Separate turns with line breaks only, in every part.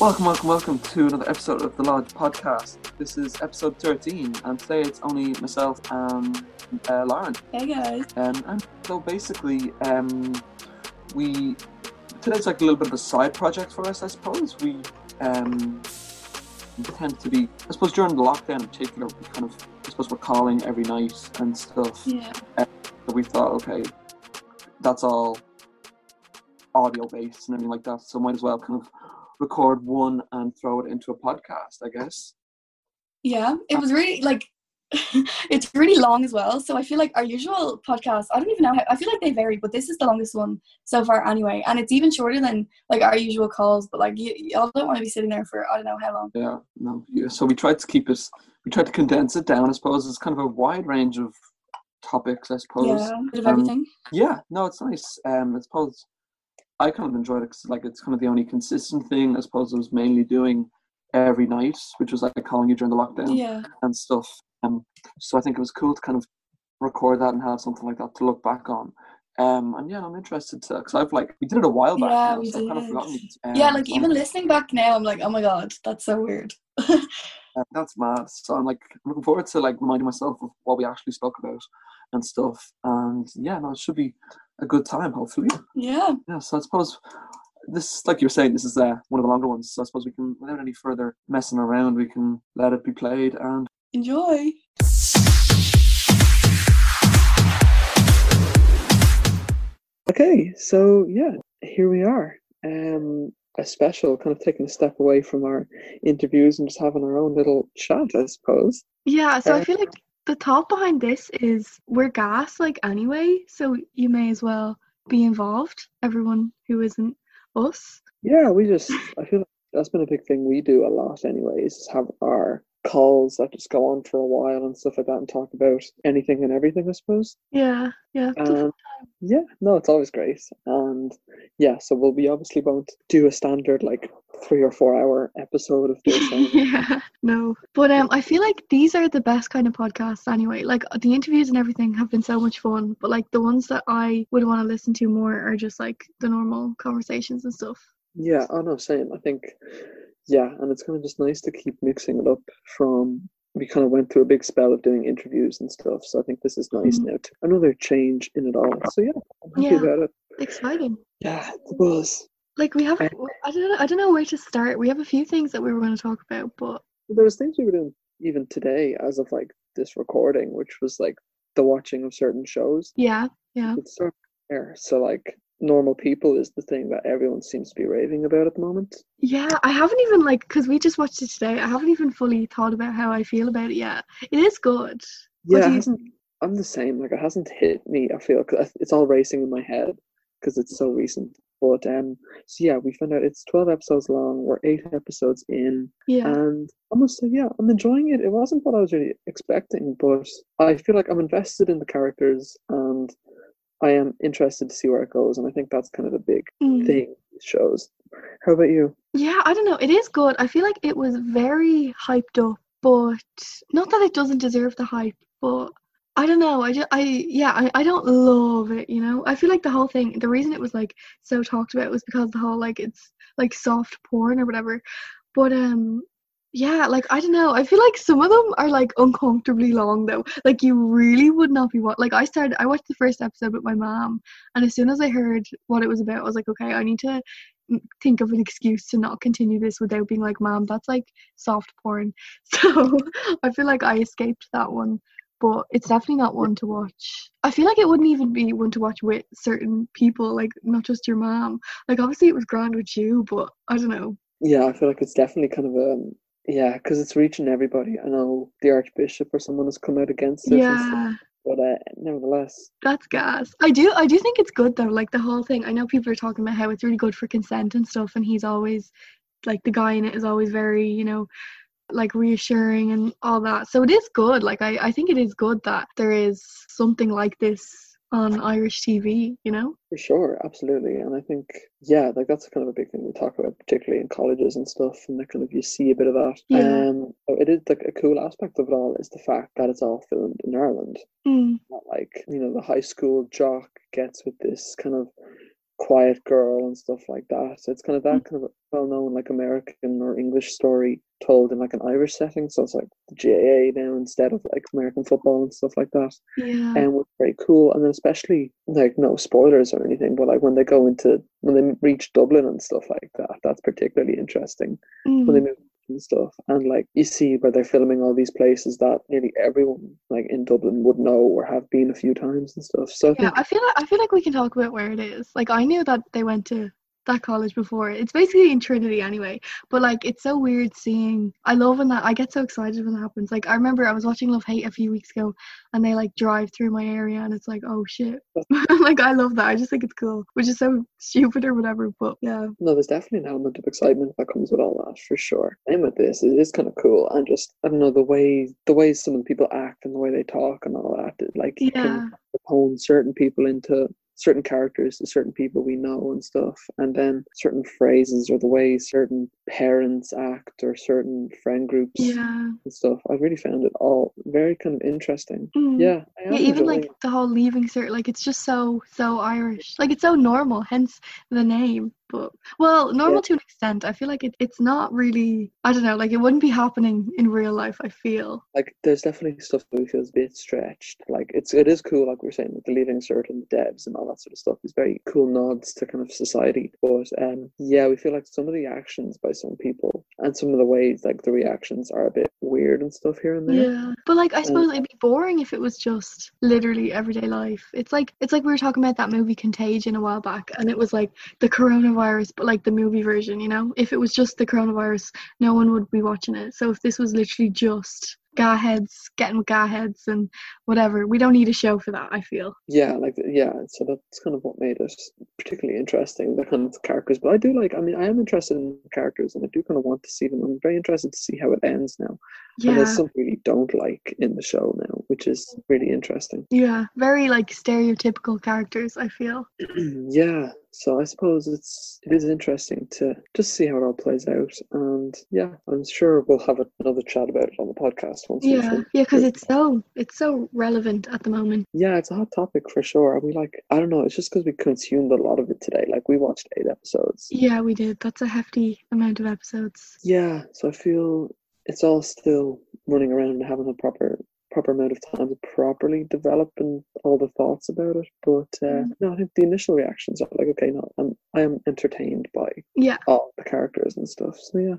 Welcome, welcome, welcome to another episode of the Lodge podcast. This is episode 13, and today it's only myself and uh, Lauren.
Hey guys.
Um, and so basically, um, we today's like a little bit of a side project for us, I suppose. We um, tend to be, I suppose, during the lockdown in particular, we kind of, I suppose, we're calling every night and stuff.
Yeah.
So we thought, okay, that's all audio based and everything like that, so might as well kind of record one and throw it into a podcast, I guess.
Yeah. It was really like it's really long as well. So I feel like our usual podcast, I don't even know how I feel like they vary, but this is the longest one so far anyway. And it's even shorter than like our usual calls, but like you y'all don't want to be sitting there for I don't know how long.
Yeah, no. Yeah, so we tried to keep it, we tried to condense it down, I suppose. It's kind of a wide range of topics, I suppose.
Yeah, a bit of
Um,
everything.
Yeah, no, it's nice. Um, I suppose I kind of enjoyed it 'cause, like it's kind of the only consistent thing. I suppose I was mainly doing every night, which was like calling you during the lockdown
Yeah.
and stuff. Um, so I think it was cool to kind of record that and have something like that to look back on. Um, and yeah, I'm interested to because I've like we did it a while back.
Yeah,
now,
we
so I've kind of
did.
forgotten. it.
yeah,
Um,
like even listening back now, I'm like, oh my god, that's so weird.
uh, that's mad. So I'm like looking forward to like reminding myself of what we actually spoke about and stuff. And yeah, no, it should be a good time. Hopefully.
yeah.
Yeah, so I suppose this, like you were saying, this is uh, one of the longer ones. So I suppose we can, without any further messing around, we can let it be played. And
Enjoy.
okay, so yeah, here we are. Um, a special kind of taking a step away from our interviews and just having our own little chat, I suppose.
Yeah, so
Uh,
I feel like the thought behind this is we're gas like anyway, so you may as well be involved, everyone who isn't us.
Yeah, we just, I feel like that's been a big thing we do a lot, anyways, is have our calls that just go on for a while and stuff like that and talk about anything and everything, I suppose.
Yeah, yeah.
Um, yeah, no, it's always great. And yeah, so we'll be obviously won't do a standard like three or four hour episode of this.
yeah, no. But um I feel like these are the best kind of podcasts anyway. Like the interviews and everything have been so much fun, but like the ones that I would want to listen to more are just like the normal conversations and stuff.
Yeah, oh no, same. I think, yeah, and it's kind of just nice to keep mixing it up from. We kind of went through a big spell of doing interviews and stuff, so I think this is nice
Mhm.
now. To, another change in it all. So yeah, I'm happy
Yeah.
about it.
Exciting.
Yeah, it was.
Like we have I don't know I don't know where to start. We have a few things that we were going to talk about, but
There was things we were doing even today, as of like this recording, which was like the watching of certain shows.
yeah, yeah.
It's sort of there. So like normal people is the thing that everyone seems to be raving about at the moment.
Yeah, I haven't even like because we just watched it today. I haven't even fully thought about how I feel about it yet. It is good.
Yeah,
do you-
hasn't, I'm the same. Like it hasn't hit me. I feel 'cause it's all racing in my head because it's so recent. But um, so yeah, we found out it's 12 episodes long. We're eight episodes in,
Yeah,
and I must say, yeah, I'm enjoying it. It wasn't what I was really expecting, but I feel like I'm invested in the characters, and I am interested to see where it goes. And I think that's kind of the big
Mm.
thing it shows. How about you?
yeah. I don't know. It is good. I feel like it was very hyped up, but not that it doesn't deserve the hype. But I don't know. I just, I yeah. I, I don't love it. You know. I feel like the whole thing. The reason it was like so talked about was because the whole like it's like soft porn or whatever. But um, yeah, like I don't know. I feel like some of them are like uncomfortably long though. Like you really would not be what. Like I started. I watched the first episode with my mom, and as soon as I heard what it was about, I was like, okay, I need to think of an excuse to not continue this without being like, mom, that's like soft porn. So I feel like I escaped that one. But it's definitely not one to watch. I feel like it wouldn't even be one to watch with certain people, like not just your mom. Like obviously it was grand with you, but I don't know.
Yeah, I feel like it's definitely kind of um yeah, because it's reaching everybody. I know the Archbishop or someone has come out against it,
Yeah,
but uh, nevertheless,
that's gas. I do I do think it's good though, like the whole thing. I know people are talking about how it's really good for consent and stuff and he's always like the guy in it is always very, you know, like reassuring and all that. So it is good. Like I, I think it is good that there is something like this on Irish TV, you know?
for sure, absolutely, and I think yeah, like that's kind of a big thing we talk about, particularly in colleges and stuff, and that kind of you see a bit of that.
Yeah.
Um, it is like a cool aspect of it all is the fact that it's all filmed in Ireland.
Mm,
Not like you know the high school jock gets with this kind of quiet girl and stuff like that. So it's kind of that kind of well known like American or English story told in like an Irish setting. So it's like the GAA now instead of like American football and stuff like that.
Yeah.
And was very cool. And then especially like no spoilers or anything, but like when they go into when they reach Dublin and stuff like that, that's particularly interesting. When they
Mm.
move and stuff. And like you see where they're filming all these places that nearly everyone like in Dublin would know or have been a few times and stuff. So I
Yeah, I feel like I feel like we can talk about where it is. Like I knew that they went to that college before. It's basically in Trinity anyway. But like it's so weird seeing I love when that I get so excited when that happens. Like I remember I was watching Love Hate a few weeks ago and they like drive through my area and it's like, oh shit. like I love that. I just think it's cool. Which is so stupid or whatever, but yeah.
No, there's definitely an element of excitement that comes with all that for sure. And with this, it is kind of cool, and just I don't know the way the way some of the people act and the way they talk and all that. it, Like you
Yeah.
can hone certain people into certain characters to certain people we know and stuff, and then certain phrases or the way certain parents act or certain friend groups
Yeah.
and stuff. I really found it all very kind of interesting.
Mm.
Yeah, I
Yeah, even like
it.
the whole leaving cert, like it's just so so Irish. Like it's so normal, hence the name. But well, normal to an extent. I feel like it, it's not really. I don't know. Like it wouldn't be happening in real life. I feel.
like there's definitely stuff that feels a bit stretched. Like it's it is cool, like we are saying, with the leaving cert and the debs and all that sort of stuff. is very cool nods to kind of society. But um yeah, we feel like some of the actions by some people and some of the ways like the reactions are a bit weird and stuff here and there.
Yeah, but like I
Um,
suppose it'd be boring if it was just literally everyday life. It's like it's like we were talking about that movie Contagion a while back, and it was like the coronavirus, but like the movie version. You know, if it was just the coronavirus, no one would be watching it. So if this was literally just guy heads getting with guy heads and whatever, we don't need a show for that. I feel.
Yeah, like yeah, so that's kind of what made it particularly interesting, the kind of characters. But I do like I mean I am interested in the characters and I do kind of want to see them. I'm very interested to see how it ends now. And
Yeah,
there's something we really don't like in the show now, which is really interesting.
yeah, very like stereotypical characters. I feel.
yeah so i suppose it's it is interesting to just see how it all plays out and yeah i'm sure we'll have another chat about it on the podcast
Yeah, yeah, because it's so it's so relevant at the moment.
yeah it's a hot topic for sure and we like i don't know it's just because we consumed a lot of it today like we watched eight episodes
Yeah, we did. That's a hefty amount of episodes.
yeah so i feel it's all still running around and having a proper proper amount of time to properly develop and all the thoughts about it but uh,
Mm.
no i think the initial reactions are like okay no i'm i am entertained by
Yeah,
all the characters and stuff so yeah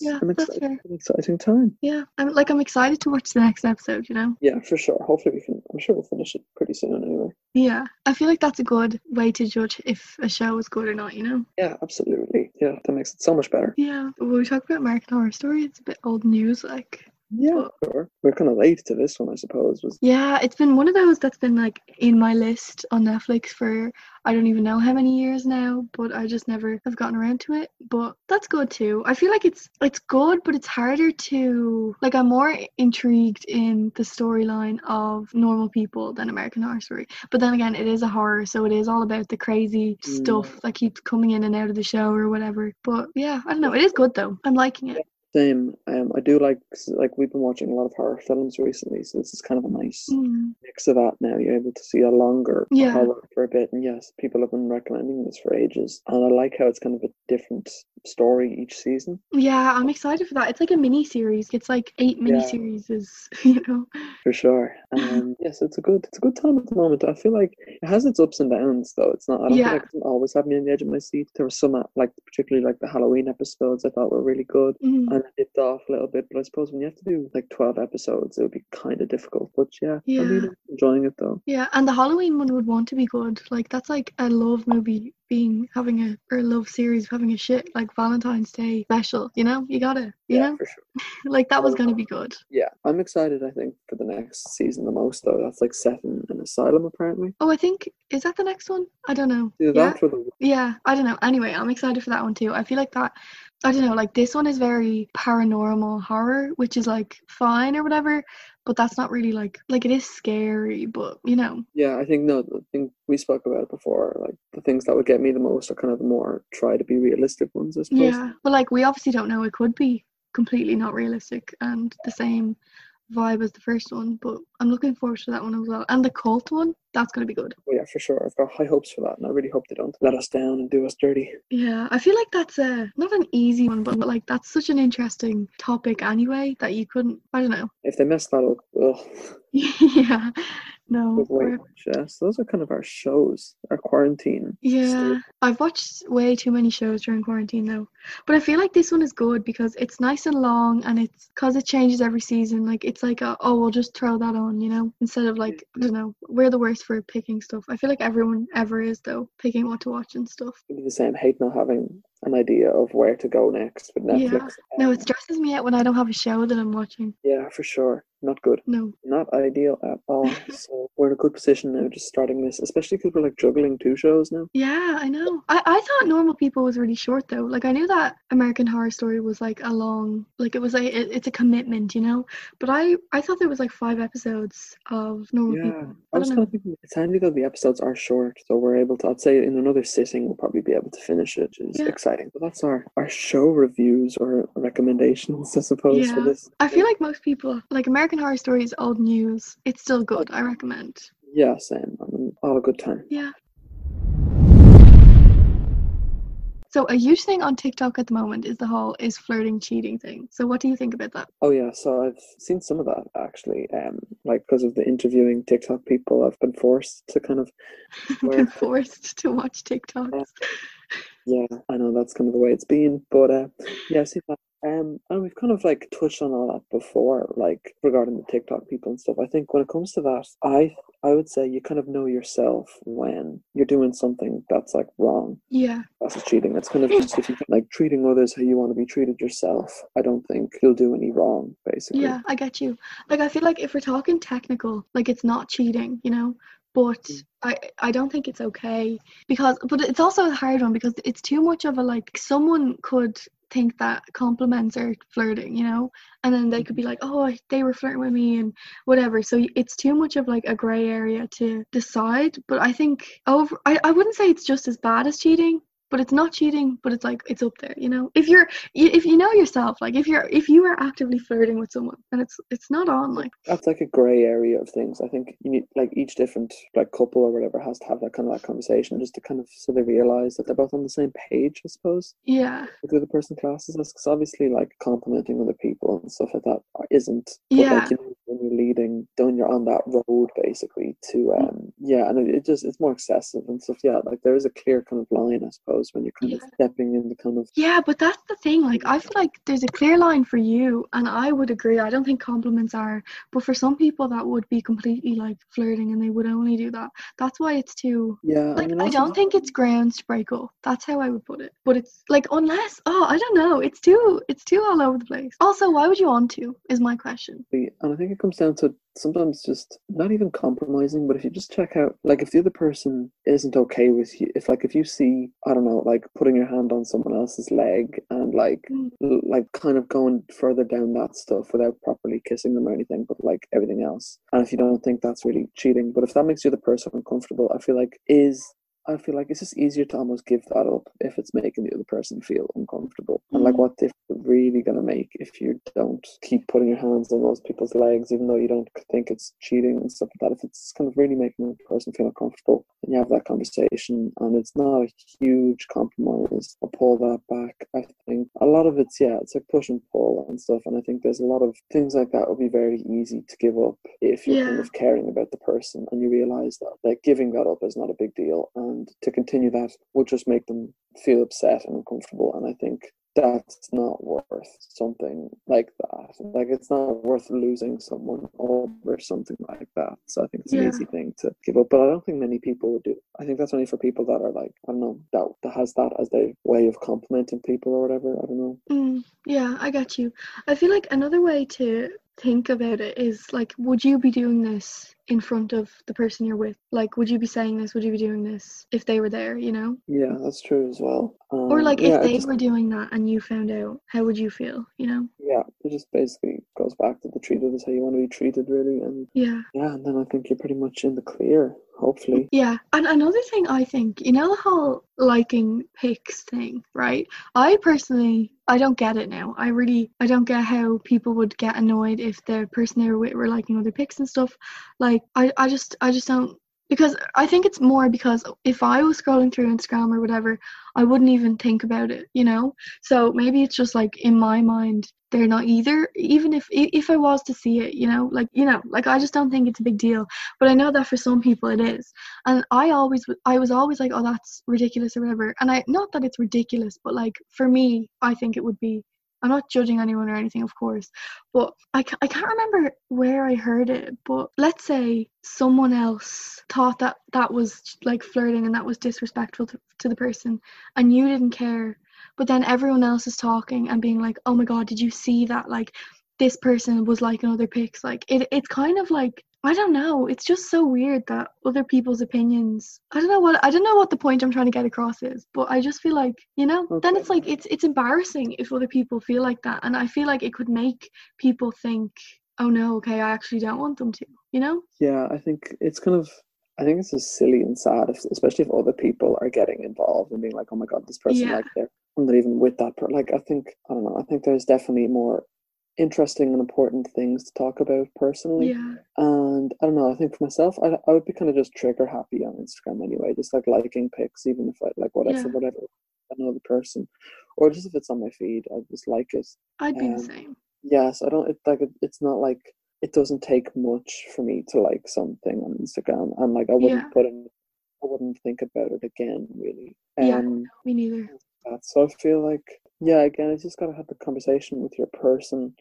Yeah,
an,
that's
exci-
fair.
an exciting time
yeah. I'm like I'm excited to watch the next episode. You know.
yeah for sure hopefully we can i'm sure we'll finish it pretty soon anyway
Yeah, I feel like that's a good way to judge if a show is good or not. You know.
yeah absolutely yeah that makes it so much better
Yeah. When we talk about American Horror Story, it's a bit old news. Like.
Yeah sure we're kind of late to this one i suppose was
Yeah, it's been one of those that's been like in my list on Netflix for I don't even know how many years now, but I just never have gotten around to it. But that's good too. I feel like it's it's good, but it's harder to like I'm more intrigued in the storyline of normal people than American Horror Story. But then again, it is a horror, so it is all about the crazy
Mm.
stuff that keeps coming in and out of the show or whatever. But yeah, I don't know. It is good though. I'm liking it.
Same um i do like like we've been watching a lot of horror films recently so this is kind of a nice
Mm.
mix of that now you're able to see a longer
Yeah.
horror for a bit and yes people have been recommending this for ages and i like how it's kind of a different story each season
Yeah, I'm excited for that. It's like a mini series. It's like eight mini
Yeah.
series, is you know.
for sure. Um, yes, it's a good it's a good time at the moment. I feel like it has its ups and downs though. It's not I don't
Yeah.
feel like always have me on the edge of my seat. There were some uh, like particularly like the Halloween episodes I thought were really good
Mm.
and dipped off a little bit. But I suppose when you have to do like twelve episodes, it would be kind of difficult. But yeah,
Yeah.
Really enjoying it though.
Yeah, and the Halloween one would want to be good. Like that's like a love movie being having a or a love series having a shit like Valentine's Day special. You know, you gotta, you
yeah,
know,
for sure.
like that was gonna be good.
Yeah, I'm excited. I think for the next season the most though. That's like set in an asylum apparently.
Oh, I think is that the next one? I don't know.
Either
Yeah, yeah, I don't know. Anyway, I'm excited for that one too. I feel like that. I don't know. Like this one is very paranormal horror, which is like fine or whatever, but that's not really like like it is scary, but you know,
Yeah, I think no, I think we spoke about it before. Like the things that would get me the most are kind of the more try to be realistic ones, I suppose.
Yeah, but like we obviously don't know. It could be completely not realistic and the same vibe as the first one. But I'm looking forward to that one as well. And the cult one, that's going to be good.
Well, yeah, for sure. I've got high hopes for that, and I really hope they don't let us down and do us dirty.
Yeah, I feel like that's a not an easy one, but like that's such an interesting topic anyway that you couldn't. I don't know.
If they mess that up, ugh.
yeah, no.
But yeah, so those are kind of our shows, our quarantine.
Yeah,
story.
I've watched way too many shows during quarantine though. But I feel like this one is good because it's nice and long and it's because it changes every season. Like it's like a, oh, we'll just throw that on, you know, instead of like I don't know. We're the worst for picking stuff. I feel like everyone ever is though, picking what to watch and stuff.
The same. Hate not having an idea of where to go next with
Yeah.
Netflix.
No,
Um,
it stresses me out when I don't have a show that I'm watching.
Yeah, for sure. Not good.
No.
Not ideal at all. so we're in a good position now, just starting this, especially because we're like juggling two shows now.
Yeah, I know. I, I thought Normal People was really short though. Like I knew that American Horror Story was like a long, like it was like it, it's a commitment, you know. But I I thought there was like five episodes of Normal
Yeah,
People.
I
I
was kind of thinking it's handy that the episodes are short, so we're able to. I'd say in another sitting we'll probably be able to finish it, which is
Yeah.
exciting. But that's our our show reviews or recommendations, I suppose, for
Yeah.
this.
I feel like most people like American Horror Story is old news. It's still good. I recommend.
Yeah, same. I mean, a good time.
Yeah. So a huge thing on TikTok at the moment is the whole is flirting cheating thing. So what do you think about that?
Oh yeah, so I've seen some of that actually. Um, like because of the interviewing TikTok people, I've been forced to kind of.
Been forced to watch TikToks.
Yeah, I know that's kind of the way it's been, but uh, yeah, I've seen that. Um, and we've kind of like touched on all that before, like regarding the TikTok people and stuff. I think when it comes to that, I I would say you kind of know yourself when you're doing something that's like wrong.
Yeah.
That's cheating. It's kind of just if you like treating others how you want to be treated yourself. I don't think you'll do any wrong, basically.
Yeah, I get you. Like I feel like if we're talking technical, like it's not cheating, you know. But
Mm.
I I don't think it's okay because but it's also a hard one because it's too much of a like someone could think that compliments are flirting, you know, and then they could be like, oh, they were flirting with me and whatever. So it's too much of like a gray area to decide. But I think over, I, I wouldn't say it's just as bad as cheating, but it's not cheating. But it's like it's up there, you know. If you're if you know yourself, like if you're if you are actively flirting with someone and it's it's not on, like
That's like a grey area of things. I think you need like each different like couple or whatever has to have that kind of that conversation just to kind of so they realize that they're both on the same page. I suppose
yeah,
with the other person classes us because obviously like complimenting other people and stuff like that isn't. But
Yeah.
like you know, when you're leading, when you're on that road basically to um yeah, and it, it just it's more excessive and stuff. Yeah, like there is a clear kind of line I suppose when you're kind of stepping in the kind of
Yeah, but that's the thing. Like, I feel like there's a clear line for you, and I would agree. I don't think compliments are, but for some people, that would be completely like flirting, and they would only do that. That's why it's too.
yeah.
Like,
mean,
I don't think it's grounds to break up. That's how I would put it. But it's like, unless, oh, I don't know. It's too, it's too all over the place. Also, why would you want to? Is my question.
and I think it comes down to sometimes just not even compromising, but if you just check out, like, if the other person isn't okay with you, if like if you see, I don't know, like putting your hand on someone else's leg and like
Mm.
like kind of going further down that stuff without properly kissing them or anything, but like everything else, and if you don't think that's really cheating, but if that makes you the other person uncomfortable, I feel like is I feel like it's just easier to almost give that up if it's making the other person feel uncomfortable. And like,
Mm.
what difference really going to make if you don't keep putting your hands on those people's legs, even though you don't think it's cheating and stuff like that? If it's kind of really making the person feel uncomfortable, and you have that conversation, and it's not a huge compromise, I'll pull that back. I think a lot of it's yeah, it's like push and pull and stuff. And I think there's a lot of things like that would be very easy to give up if you're kind of caring about the person and you realize that like giving that up is not a big deal and to continue that would just make them feel upset and uncomfortable and i think that's not worth something like that. Like it's not worth losing someone over something like that. So i think it's an
Yeah.
easy thing to give up but i don't think many people would do i think that's only for people that are like i don't know that, that has that as their way of complimenting people or whatever. I don't know.
Mm, yeah, I got you. I feel like another way to think about it is like, would you be doing this in front of the person you're with? Like, would you be saying this? Would you be doing this if they were there, you know?
yeah that's true as well
Or
Um,
like
yeah,
if they
just-
were doing that and you found out, how would you feel, you know?
yeah it just basically goes back to the treat others how you want to be treated really and
Yeah.
yeah and then i think you're pretty much in the clear hopefully
Yeah. And another thing I think, you know, the whole liking pics thing, right? I personally, I don't get it now. I really, I don't get how people would get annoyed if the person they were with were liking other pics and stuff. Like, I, I just, I just don't because I think it's more because if I was scrolling through Instagram or whatever, I wouldn't even think about it, you know. So maybe it's just like in my mind they're not either. Even if if I was to see it, you know, like you know, like I just don't think it's a big deal. But I know that for some people it is, and I always I was always like, oh, that's ridiculous or whatever. And I not that it's ridiculous, but like for me, I think it would be I'm not judging anyone or anything, of course, but I, I can't remember where I heard it. But let's say someone else thought that that was like flirting and that was disrespectful to, to the person, and you didn't care. But then everyone else is talking and being like, oh my god, did you see that? Like, this person was like another pics. Like, it, it's kind of like I don't know. It's just so weird that other people's opinions. I don't know what I don't know what the point I'm trying to get across is, but I just feel like you know. Okay. Then it's like it's it's embarrassing if other people feel like that, and I feel like it could make people think, oh no, okay, I actually don't want them to. You know?
Yeah, I think it's kind of. I think it's just silly and sad, if, especially if other people are getting involved and being like, "Oh my god, this person yeah. like they're I'm not even with that." Per-. Like, I think I don't know. I think there's definitely more interesting and important things to talk about personally.
Yeah.
And I don't know, I think for myself, I, I would be kind of just trigger happy on Instagram anyway, just like liking pics, even if I like whatever, yeah. whatever, I know the person, or just if it's on my feed, I just like it.
I'd be um, the same.
Yes, I don't, it, like, it, it's not like, it doesn't take much for me to like something on Instagram. And like, I wouldn't yeah. put in, I wouldn't think about it again, really.
Um, yeah, me neither.
So I feel like yeah, again, it's just got to have the conversation with your person,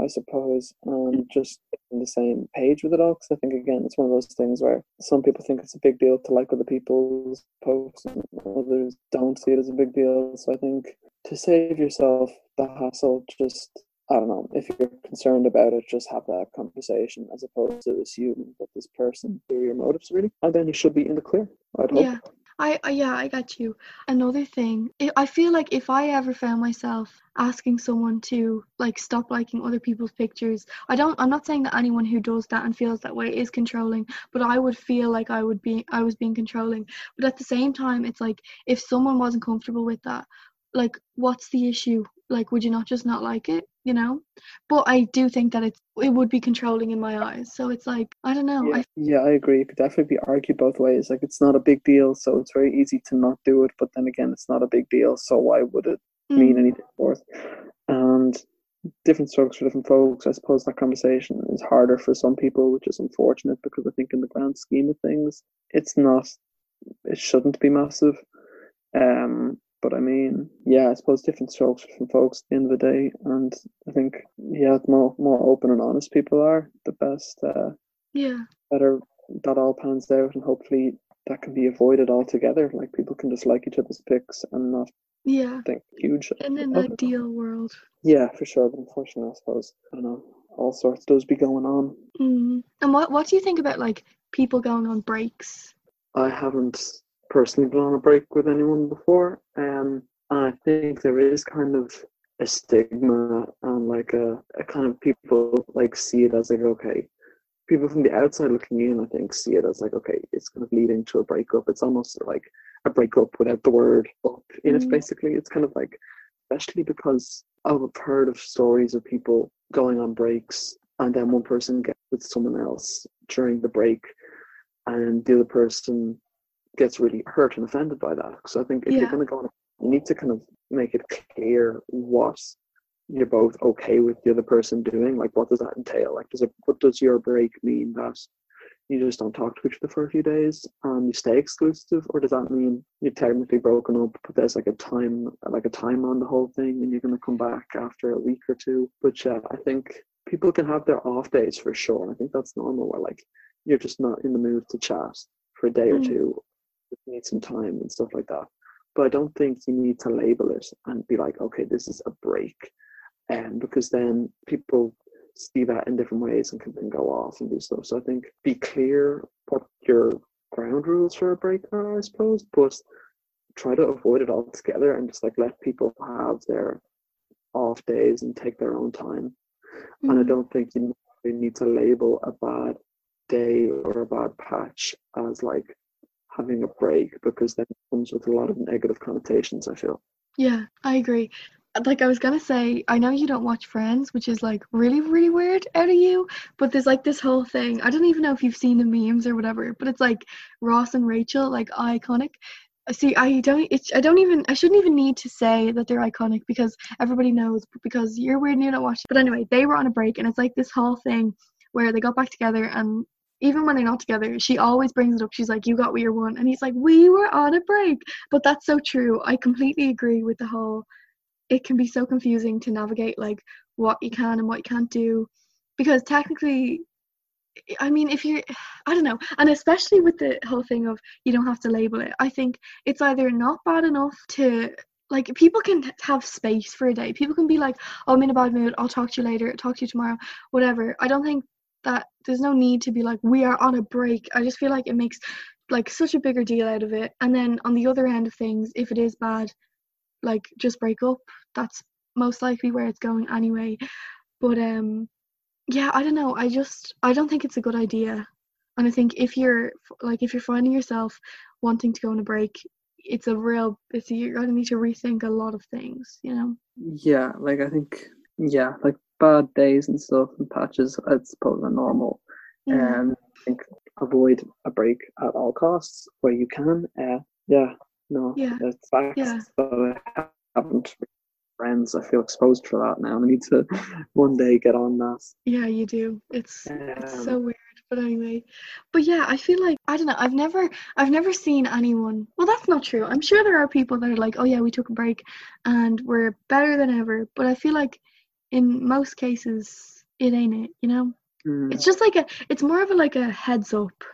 I suppose, and just on the same page with it all. Because I think, again, it's one of those things where some people think it's a big deal to like other people's posts, and others don't see it as a big deal. So I think to save yourself the hassle, just I don't know, if you're concerned about it, just have that conversation as opposed to assuming that this person through your motives really. And then you should be in the clear. I'd hope.
Yeah. I, I yeah, I got you. Another thing, I feel like if I ever found myself asking someone to like stop liking other people's pictures, I don't. I'm not saying that anyone who does that and feels that way is controlling, but I would feel like I would be, I was being controlling. But at the same time, it's like if someone wasn't comfortable with that, like what's the issue? Like, would you not just not like it? You know but i do think that it's it would be controlling in my eyes so it's like i don't know
yeah,
I,
yeah i agree it could definitely be argued both ways like it's not a big deal so it's very easy to not do it but then again it's not a big deal so why would it mm. mean anything worth and different strokes for different folks i suppose that conversation is harder for some people which is unfortunate because i think in the grand scheme of things it's not it shouldn't be massive um but I mean, yeah, I suppose different strokes for folks at the end of the day. And I think, yeah, the more more open and honest people are, the best. Uh,
yeah.
Better that all pans out, and hopefully that can be avoided altogether. Like people can just like each other's pics and not
yeah
think huge.
In an ideal world.
Yeah, for sure. But unfortunately, I suppose I don't know. All sorts does be going on.
Mm. And what what do you think about like people going on breaks?
I haven't personally been on a break with anyone before. Um, and I think there is kind of a stigma and like a, a kind of people like see it as like, okay, people from the outside looking in, I think, see it as like, okay, it's kind of leading to a breakup. It's almost like a breakup without the word up in mm. it, basically. It's kind of like, especially because I've heard of stories of people going on breaks and then one person gets with someone else during the break and the other person gets really hurt and offended by that. So I think if yeah. you're going to go on, you need to kind of make it clear what you're both okay with the other person doing. Like, what does that entail? Like, does it what does your break mean that you just don't talk to each other for a few days and you stay exclusive, or does that mean you're technically broken up, but there's like a time like a time on the whole thing, and you're going to come back after a week or two? But yeah, I think people can have their off days for sure. I think that's normal. Where like you're just not in the mood to chat for a day mm. or two need some time and stuff like that. But I don't think you need to label it and be like, okay, this is a break. And um, because then people see that in different ways and can then go off and do stuff. So I think be clear what your ground rules for a break are, I suppose, but try to avoid it altogether and just like let people have their off days and take their own time. Mm-hmm. And I mm-hmm. don't think you need to label a bad day or a bad patch as like having a break because then comes with a lot of negative connotations, I feel.
Yeah, I agree. like I was gonna say, I know you don't watch Friends, which is like really, really weird out of you. But there's like this whole thing. I don't even know if you've seen the memes or whatever, but it's like Ross and Rachel, like iconic. Uh, see, I don't. It's. I don't even. I shouldn't even need to say that they're iconic because everybody knows. Because you're weird and you don't watch. It. But anyway, they were on a break, and it's like this whole thing where they got back together, and even when they're not together, she always brings it up. She's like, "You got what you want," and he's like, "We were on a break." But that's so true. I completely agree with the whole. It can be so confusing to navigate like what you can and what you can't do, because technically I mean, if you're, I don't know, and especially with the whole thing of you don't have to label it, I think it's either not bad enough to, like, people can have space for a day. People can be like, oh, I'm in a bad mood, I'll talk to you later, talk to you tomorrow, whatever. I don't think that there's no need to be like, we are on a break. I just feel like it makes, like, such a bigger deal out of it. And then on the other end of things, if it is bad, like, just break up. That's most likely where it's going anyway. But, um, yeah i don't know i just i don't think it's a good idea and i think if you're like if you're finding yourself wanting to go on a break it's a real it's you're gonna need to rethink a lot of things you know
yeah like i think yeah like bad days and stuff and patches i suppose are normal. And
Mm.
um, i think avoid a break at all costs where you can uh yeah no
Yeah.
it's facts.
Yeah.
but i haven't friends i feel exposed for that now. I need to one day get on that.
Yeah you do. It's it's
Um,
so weird but anyway. But yeah i feel like i don't know i've never i've never seen anyone well that's not true. I'm sure there are people that are like oh yeah we took a break and we're better than ever. But i feel like in most cases it ain't it you know
mm,
it's just like a it's more of a like a heads up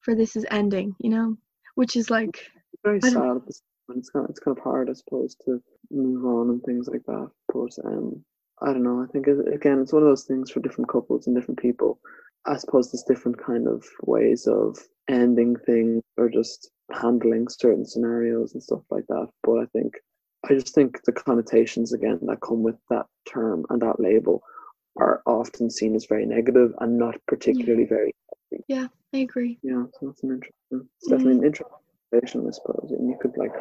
for this is ending you know which is like
very sad at this point. It's kind of, it's kind of hard, I suppose, to move on and things like that. But um, I don't know. I think again, it's one of those things for different couples and different people. I suppose there's different kind of ways of ending things or just handling certain scenarios and stuff like that. But I think I just think the connotations again that come with that term and that label are often seen as very negative and not particularly very Yeah,
i agree
yeah, so that's an interesting. It's definitely an interesting conversation, I suppose, and you could like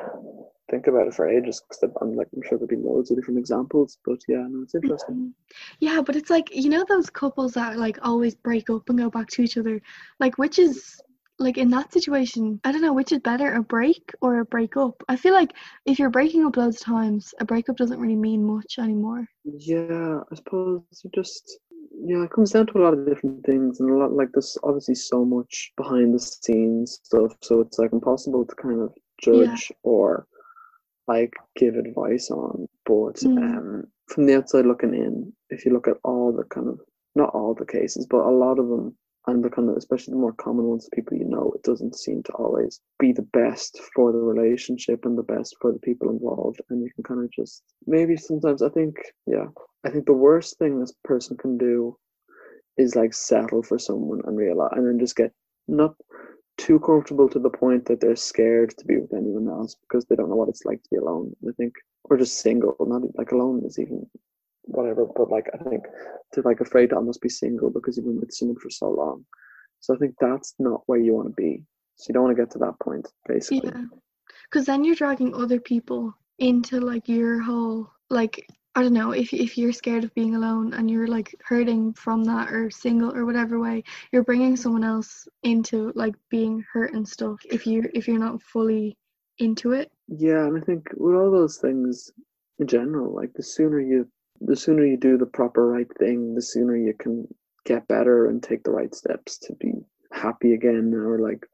think about it for ages. Because I'm like, I'm sure there'll be loads of different examples, but yeah, no, it's interesting.
Mhm. Yeah, but it's like you know those couples that like always break up and go back to each other. Like which is like in that situation, I don't know which is better, a break or a break up. I feel like if you're breaking up loads of times, a breakup doesn't really mean much anymore.
Yeah, I suppose you just yeah, it comes down to a lot of different things, and a lot like there's obviously so much behind the scenes stuff, so it's like impossible to kind of judge or like give advice on. But
Mm.
um, from the outside looking in, if you look at all the kind of not all the cases, but a lot of them, and the kind of especially the more common ones, people you know, it doesn't seem to always be the best for the relationship and the best for the people involved, and you can kind of just maybe sometimes I think yeah, I think the worst thing this person can do is like settle for someone and realize and then just get not too comfortable to the point that they're scared to be with anyone else because they don't know what it's like to be alone. I think or just single, not like alone is even whatever, but like I think to like afraid that I must be single because you've been with someone for so long. So I think that's not where you want to be. So you don't want to get to that point, basically.
Yeah, because then you're dragging other people into like your whole like I don't know if if you're scared of being alone and you're like hurting from that or single or whatever way, you're bringing someone else into like being hurt and stuff. If you if you're not fully into it,
Yeah, and I think with all those things in general, like the sooner you the sooner you do the proper right thing, the sooner you can get better and take the right steps to be happy again or like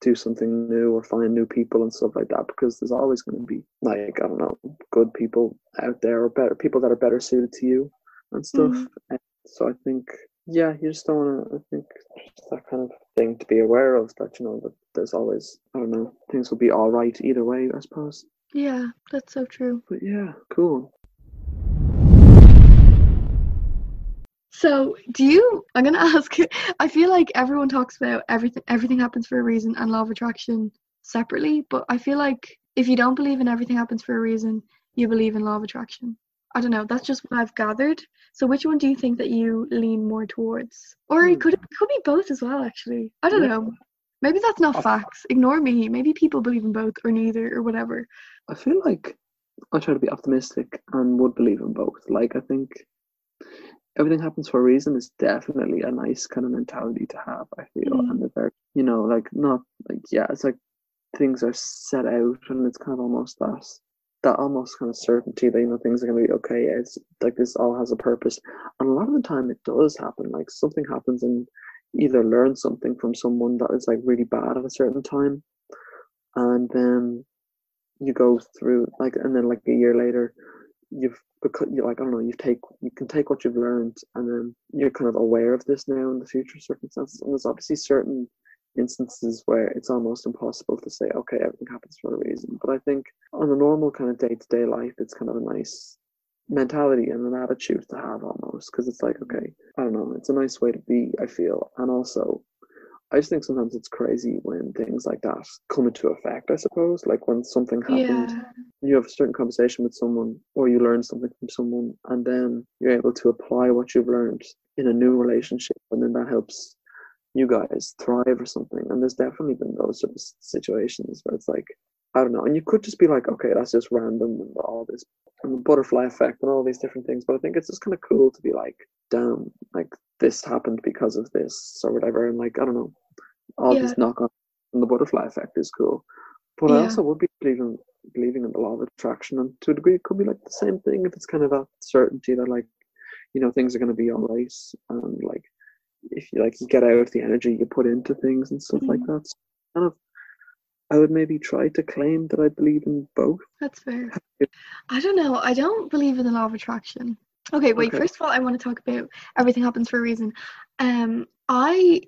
do something new or find new people and stuff like that because there's always going to be like I don't know good people out there or better people that are better suited to you and stuff.
Mhm.
And so I think yeah, you just don't want to. I think that kind of thing to be aware of that you know that there's always I don't know things will be all right either way. I suppose.
yeah, that's so true.
But yeah, cool.
So, do you? I'm gonna ask. I feel like everyone talks about everything. Everything happens for a reason, and law of attraction separately. But I feel like if you don't believe in everything happens for a reason, you believe in law of attraction. I don't know. That's just what I've gathered. So, which one do you think that you lean more towards, or it
Hmm.
could it could be both as well? Actually, I don't
Yeah.
know. Maybe that's not
I-
facts. Ignore me. Maybe people believe in both or neither or whatever.
I feel like I try to be optimistic and would believe in both. Like I think everything happens for a reason is definitely a nice kind of mentality to have. I feel,
Mm.
and that they're you know like not like yeah, it's like things are set out, and it's kind of almost that that almost kind of certainty that you know things are going to be okay. It's like this all has a purpose, and a lot of the time it does happen. Like something happens and either learn something from someone that is like really bad at a certain time, and then you go through like, and then like a year later, you've because you like I don't know, you take you can take what you've learned, and then you're kind of aware of this now in the future circumstances, and there's obviously certain instances where it's almost impossible to say, okay, everything happens for a reason. But I think on a normal kind of day to day life, it's kind of a nice mentality and an attitude to have almost because it's like, okay, I don't know, it's a nice way to be, I feel. And also, I just think sometimes it's crazy when things like that come into effect, I suppose. Like when something happened,
Yeah.
you have a certain conversation with someone or you learn something from someone, and then you're able to apply what you've learned in a new relationship, and then that helps you guys thrive or something. And there's definitely been those sort of situations where it's like, I don't know, and you could just be like, okay, that's just random and all this and the butterfly effect and all these different things. But I think it's just kind of cool to be like, damn, like this happened because of this or whatever. And like, I don't know, all
Yeah.
these knock on and the butterfly effect is cool. But I also would be believing believing in the law of attraction and to a degree it could be like the same thing if it's kind of that certainty that like, you know, things are gonna be all right and like if you like you get out of the energy you put into things and stuff like
Mhm.
that. So kind of I would maybe try to claim that I believe in both.
That's fair. I don't know. I don't believe in the law of attraction. Okay, wait.
Okay.
First of all, I want to talk about everything happens for a reason. Um, I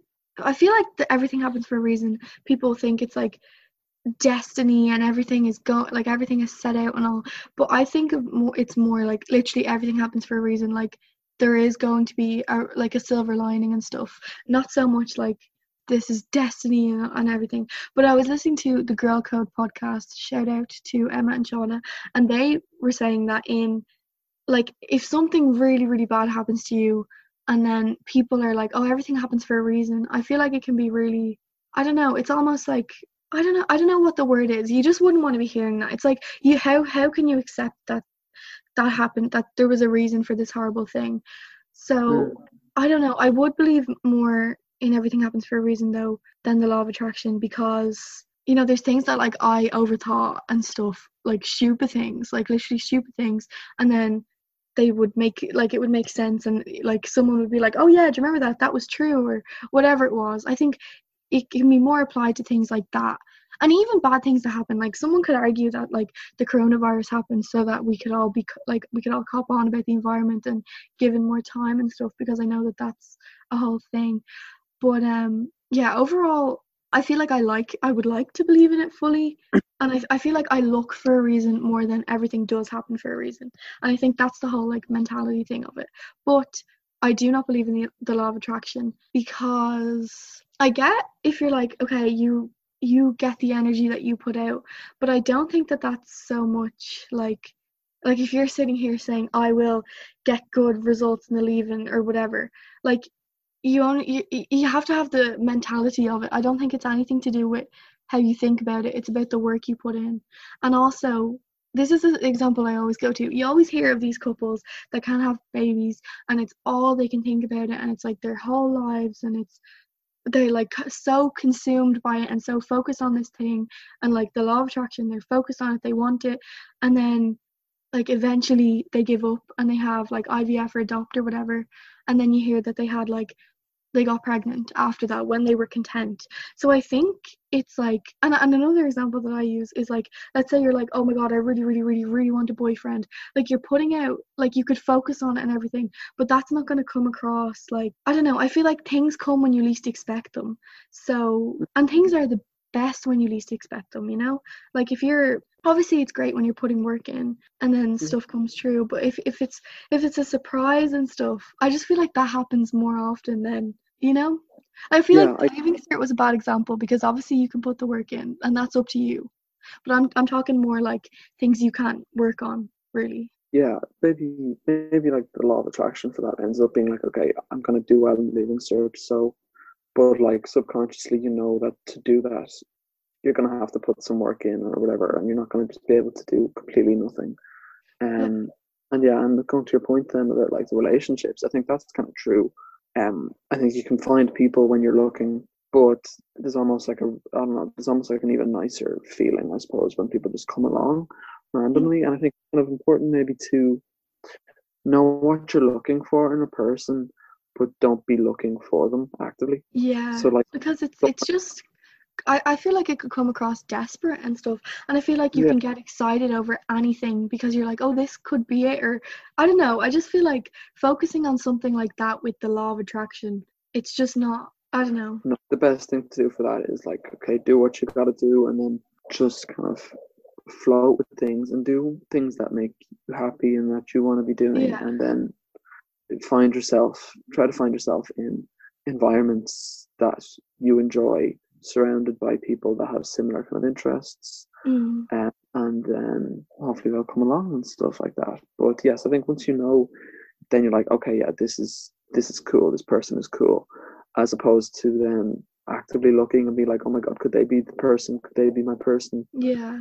I feel like that everything happens for a reason. People think it's like destiny and everything is go like everything is set out and all. But I think of more. It's more like literally everything happens for a reason. Like there is going to be a, like a silver lining and stuff. Not so much like this is destiny and, and everything. But I was listening to the Girl Code podcast. Shout out to Emma and Shauna, and they were saying that in like if something really really bad happens to you, and then people are like, oh, everything happens for a reason. I feel like it can be really. I don't know. It's almost like I don't know. I don't know what the word is. You just wouldn't want to be hearing that. It's like you. How how can you accept that that happened? That there was a reason for this horrible thing. So.
Mm.
I don't know. I would believe more in everything happens for a reason though than the law of attraction because you know there's things that like I overthought and stuff like stupid things like literally stupid things and then they would make like it would make sense and like someone would be like oh yeah do you remember that? That was true or whatever it was. I think it can be more applied to things like that and even bad things that happen like someone could argue that like the coronavirus happened so that we could all be like we could all cop on about the environment and given more time and stuff because I know that that's a whole thing. But um yeah overall i feel like i like i would like to believe in it fully and I, I feel like i look for a reason more than everything does happen for a reason and i think that's the whole like mentality thing of it. But i do not believe in the, the law of attraction because i get if you're like okay you you get the energy that you put out but i don't think that that's so much like like if you're sitting here saying i will get good results in the leaving or whatever like you only you, you have to have the mentality of it. I don't think it's anything to do with how you think about it. It's about the work you put in. And also this is an example i always go to. You always hear of these couples that can't have babies and it's all they can think about it and it's like their whole lives and it's they're like so consumed by it and so focused on this thing and like the law of attraction they're focused on it they want it. And then like eventually they give up and they have like IVF or adopt or whatever. And then you hear that they had like they got pregnant after that when they were content. So i think it's like and, and another example that i use is like let's say you're like oh my god i really really really really want a boyfriend. Like you're putting out like you could focus on it and everything but that's not going to come across like i don't know i feel like things come when you least expect them. So and things are the best when you least expect them you know? Like if you're obviously it's great when you're putting work in and then
Mm.
stuff comes true but if, if it's if it's a surprise and stuff i just feel like that happens more often than you know? I feel
Yeah,
like
I-
leaving cert was a bad example because obviously you can put the work in and that's up to you. But i'm i'm talking more like things you can't work on really.
Yeah, maybe maybe like the law of attraction for that ends up being like, okay, I'm gonna do well in leaving cert, so but like subconsciously you know that to do that you're gonna have to put some work in or whatever, and you're not gonna just be able to do completely nothing. Um, and yeah, and going to your point then about like the relationships, I think that's kind of true. Um, I think you can find people when you're looking, but there's almost like a I don't know, there's almost like an even nicer feeling, I suppose, when people just come along randomly. And I think it's kind of important maybe to know what you're looking for in a person, but don't be looking for them actively.
Yeah.
So like
because it's it's just I, I feel like it could come across desperate and stuff and i feel like you
Yeah.
can get excited over anything because you're like oh this could be it or i don't know i just feel like focusing on something like that with the law of attraction it's just not i don't know
no, the best thing to do for that is like okay do what you got to do and then just kind of float with things and do things that make you happy and that you want to be doing
Yeah.
and then find yourself try to find yourself in environments that you enjoy surrounded by people that have similar kind of interests
mm,
um, and then hopefully they'll come along and stuff like that. But yes, I think once you know, then you're like, okay, yeah, this is this is cool. This person is cool, as opposed to then actively looking and be like, oh my god, could they be the person? Could they be my person?
yeah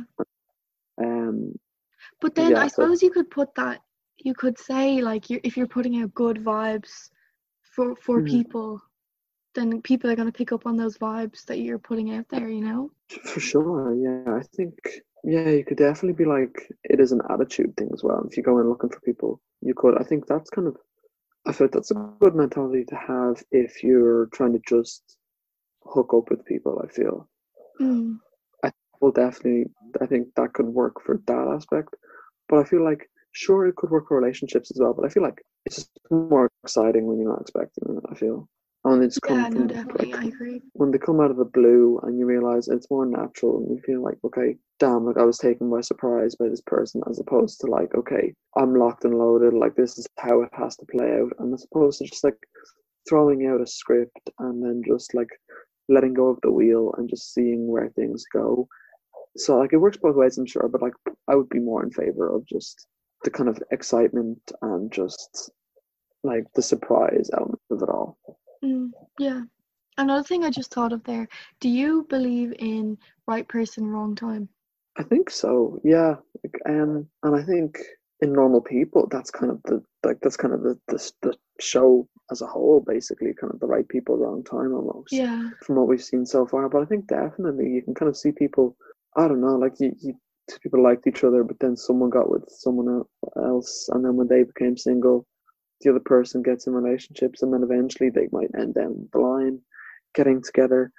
Um,
but then
Yeah,
i
so-
suppose you could put that you could say like you if you're putting out good vibes for for
Mhm.
people then people are going to pick up on those vibes that you're putting out there you know
for sure, yeah, I think yeah, you could definitely be like, it is an attitude thing as well. If you go in looking for people, you could. I think that's kind of, I feel like that's a good mentality to have if you're trying to just hook up with people. I feel.
mm,
well definitely i think that could work for that aspect but i feel like sure it could work for relationships as well but i feel like it's just more exciting when you're not expecting it i feel Oh, and when they just come
yeah no definitely
like,
i agree.
when they come out of the blue and you realize it's more natural and you feel like okay damn like i was taken by surprise by this person as opposed to like okay i'm locked and loaded like this is how it has to play out. And as opposed to just like throwing out a script and then just like letting go of the wheel and just seeing where things go. So like it works both ways i'm sure but like i would be more in favor of just the kind of excitement and just like the surprise element of it all
Mm, yeah. Another thing I just thought of there. Do you believe in right person, wrong time?
I think so. Yeah. Like, um, and I think in normal people, that's kind of the like that's kind of the the, the show as a whole, basically, kind of the right people, wrong time, almost.
Yeah.
From what we've seen so far, but I think definitely you can kind of see people. I don't know, like you, you two people liked each other, but then someone got with someone else, and then when they became single, the other person gets in relationships, and then eventually they might end down the line, getting together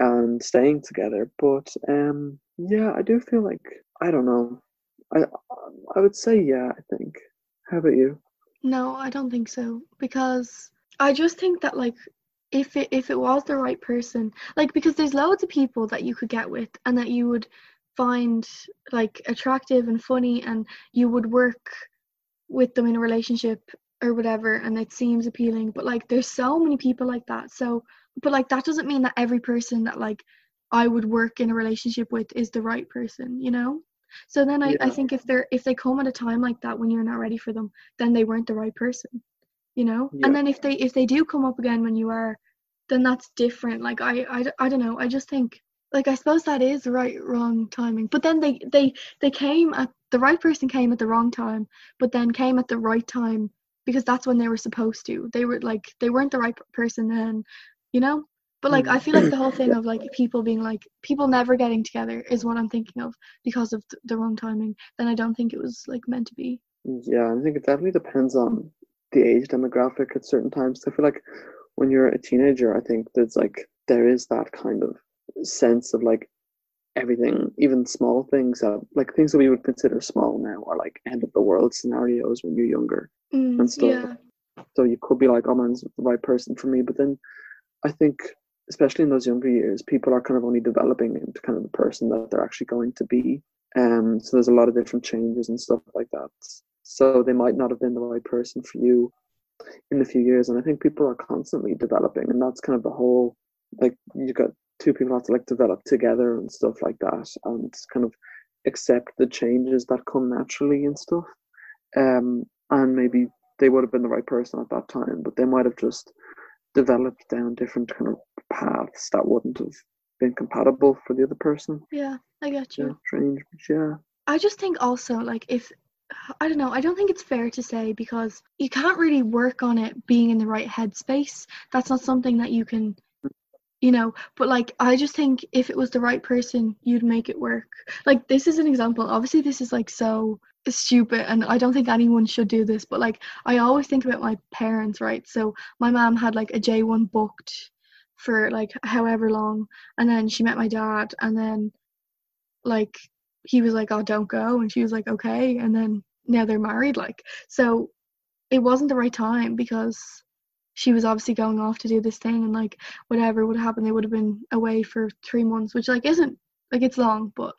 and staying together. But um, yeah, I do feel like I don't know. I I would say yeah. I think. How about you?
No, I don't think so because I just think that like if it if it was the right person, like because there's loads of people that you could get with and that you would find like attractive and funny and you would work with them in a relationship or whatever and it seems appealing but like there's so many people like that. So but like that doesn't mean that every person that like I would work in a relationship with is the right person you know? So then I, I think if they're if they come at a time like that when you're not ready for them then they weren't the right person you know?
Yeah.
and then if they if they do come up again when you are then that's different. Like I, I I don't know. I just think like I suppose that is right wrong timing. But then they they they came at the right person came at the wrong time but then came at the right time because that's when they were supposed to. They were like they weren't the right person then you know? But like I feel like the whole thing of like people being like people never getting together is what I'm thinking of because of th- the wrong timing then I don't think it was like meant to be.
Yeah, I think it definitely depends on the age demographic at certain times. I feel like when you're a teenager, I think there's like there is that kind of sense of like everything, even small things that like things that we would consider small now are like end of the world scenarios when you're younger.
mm,
And stuff.
yeah
So you could be like, oh man, the right person for me. But then I think, especially in those younger years, people are kind of only developing into kind of the person that they're actually going to be. Um, so there's a lot of different changes and stuff like that. So they might not have been the right person for you in a few years. And I think people are constantly developing, and that's kind of the whole like you got two people have to like develop together and stuff like that, and kind of accept the changes that come naturally and stuff. Um, and maybe they would have been the right person at that time, but they might have just developed down different kind of paths that wouldn't have been compatible for the other person.
Yeah, I get you.
Yeah, strange, but yeah.
I just think also like if I don't know, I don't think it's fair to say because you can't really work on it being in the right headspace. That's not something that you can you know, but like I just think if it was the right person, you'd make it work. Like this is an example. Obviously this is like so stupid and I don't think anyone should do this, but like I always think about my parents, right? So my mom had like a J1 booked for like however long and then she met my dad and then like he was like, "Oh, don't go," and she was like, "Okay," and then now they're married. Like, so it wasn't the right time because she was obviously going off to do this thing, and like whatever would happen, they would have been away for three months, which like isn't like it's long, but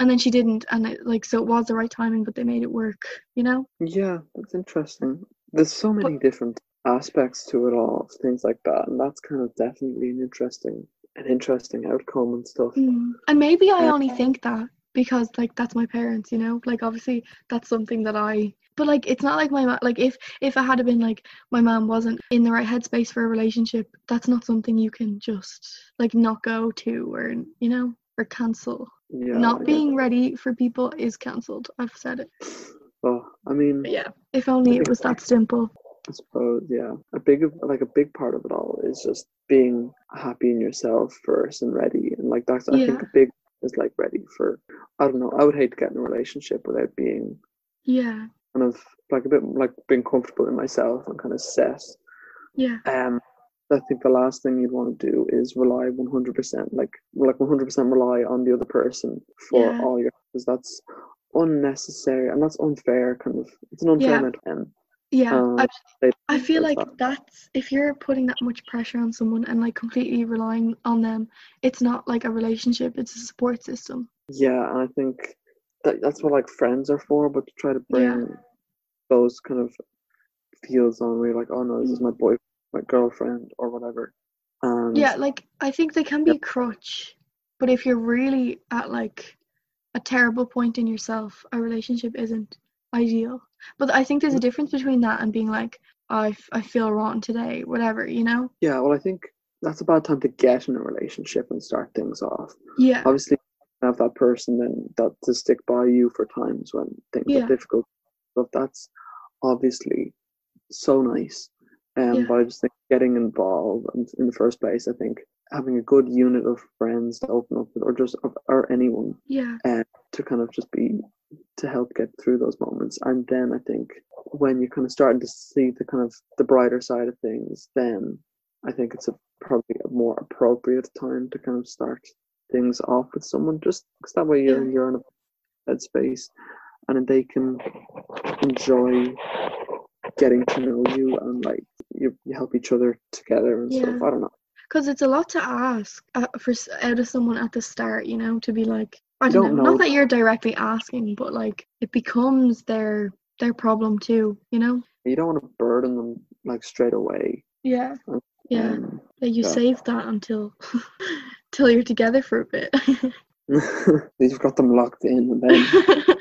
and then she didn't, and it like so it was the right timing, but they made it work, you know?
Yeah, that's interesting. There's so many different aspects to it all, things like that, and that's kind of definitely an interesting an interesting outcome and stuff.
Mm. And maybe I only think that because like that's my parents, you know. Like obviously that's something that I. But like it's not like my ma- like if if it had been like my mom wasn't in the right headspace for a relationship, that's not something you can just like not go to or you know or cancel.
Yeah.
Not being
that.
ready for people is cancelled. I've said it.
Well, I mean,
But yeah, if only it was that simple.
I suppose, yeah. A big like a big part of it all is just being happy in yourself first and ready, and like that's I think a big is like ready for. I don't know. I would hate to get in a relationship without being
Yeah,
kind of like a bit like being comfortable in myself and kind of set.
yeah,
Um, I think the last thing you'd want to do is rely one hundred percent, like like one hundred percent rely on the other person for
Yeah.
all your because that's unnecessary and that's unfair. Kind of, it's an unfair
Yeah. yeah.
um,
I, I feel like
that.
that's if you're putting that much pressure on someone and like completely relying on them, it's not like a relationship, it's a support system.
Yeah, and I think that that's what like friends are for, but to try to bring
Yeah.
those kind of feels on where you're like, oh no, this is
Mm.
my boy, my girlfriend, or whatever. And
Yeah, like I think they can be a crutch, but if you're really at like a terrible point in yourself, a relationship isn't ideal. But I think there's a difference between that and being like, I, f- I feel rotten today, whatever, you know?
yeah, well, I think that's a bad time to get in a relationship and start things off.
Yeah,
Obviously, have that person then that to stick by you for times when things
Yeah.
are difficult. But that's obviously so nice. Um,
Yeah.
but I just think getting involved and in the first place, I think having a good unit of friends to open up with, or just or anyone
yeah, and
to kind of just be to help get through those moments and then i think when you're kind of starting to see the kind of the brighter side of things then i think it's a probably a more appropriate time to kind of start things off with someone just because that way you're,
Yeah.
you're in a headspace and then they can enjoy getting to know you and like you, you help each other together and stuff i don't know
because it's a lot to ask uh, for out of someone at the start, you know, to be like, I don't,
don't
know,
know.
not that you're directly asking, but like it becomes their their problem too, you know?
you don't want to burden them like straight away
Yeah, yeah.
um,
Yeah, you
Yeah.
save that until till you're together for a bit.
you've got them locked in and then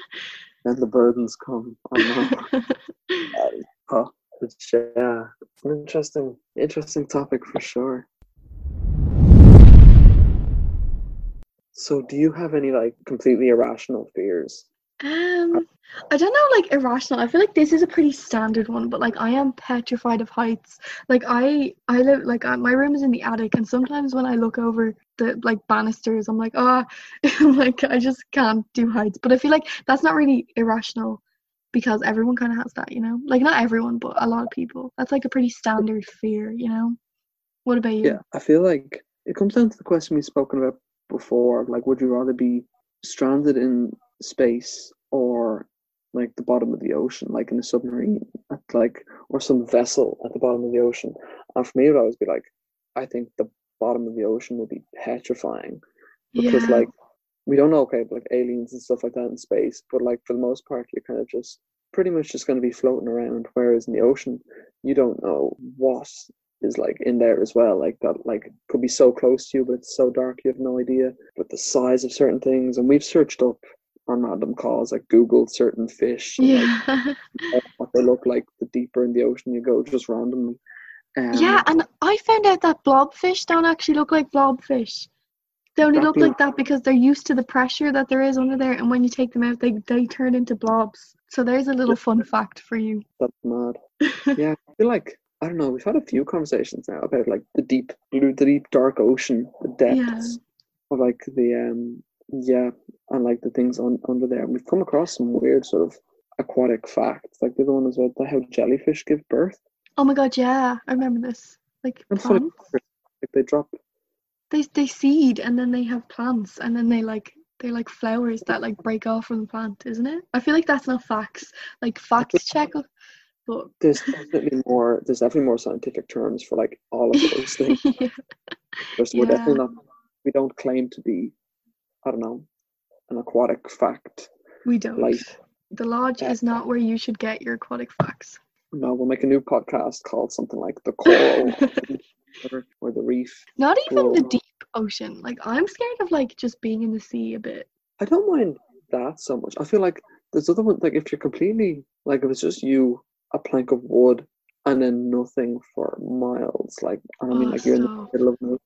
then the burdens come. I know. oh, yeah, it's an interesting, interesting topic for sure. So, do you have any like completely irrational fears?
um, I don't know, like irrational. I feel like this is a pretty standard one, but like I am petrified of heights. Like I, I live like uh, my room is in the attic, and sometimes when I look over the like banisters, I'm like, ah. I'm like I just can't do heights. But I feel like that's not really irrational because everyone kind of has that, you know. Like not everyone, but a lot of people. That's like a pretty standard fear, you know. What about you?
Yeah, I feel like it comes down to the question we've spoken about before. Like, would you rather be stranded in space or like the bottom of the ocean, like in a submarine, at like or some vessel at the bottom of the ocean? And for me, it would always be like, I think the bottom of the ocean would be petrifying because
Yeah.
like we don't know, okay, like aliens and stuff like that in space, but like for the most part, you're kind of just pretty much just going to be floating around. Whereas in the ocean, you don't know what is like in there as well. Like that, like could be so close to you, but it's so dark you have no idea. But the size of certain things, and we've searched up on random calls, like Googled certain fish, and, like,
Yeah.
what they look like. The deeper in the ocean you go, just randomly. Um,
yeah, and I found out that blobfish don't actually look like blobfish. They only look like that because they're used to the pressure that there is under there, and when you take them out, they they turn into blobs. So there's a little fun fact for you.
That's mad. yeah, I feel like I don't know. We've had a few conversations now about like the deep blue, the deep dark ocean, the depths of like the um yeah, and like the things on under there. And we've come across some weird sort of aquatic facts, like the other one is about how jellyfish give birth.
Oh my god, yeah, I remember this. Like
funny,
plants,
like they drop.
they they seed and then they have plants and then they like they're like flowers that like break off from the plant, isn't it? I feel like that's not facts. Like facts check, but
There's definitely more. There's definitely more scientific terms for like all of those things.
yeah.
We're definitely not. We don't claim to be. I don't know, an aquatic fact.
we don't.
Like
the lodge
Yeah.
is not where you should get your aquatic facts.
No, we'll make a new podcast called something like the coral or, or the reef.
Not even the deep ocean. Like I'm scared of like just being in the sea a bit.
I don't mind that so much. I feel like there's other one like if you're completely like if it's just you, a plank of wood, and then nothing for miles. Like I mean
Oh,
like you're in the middle of no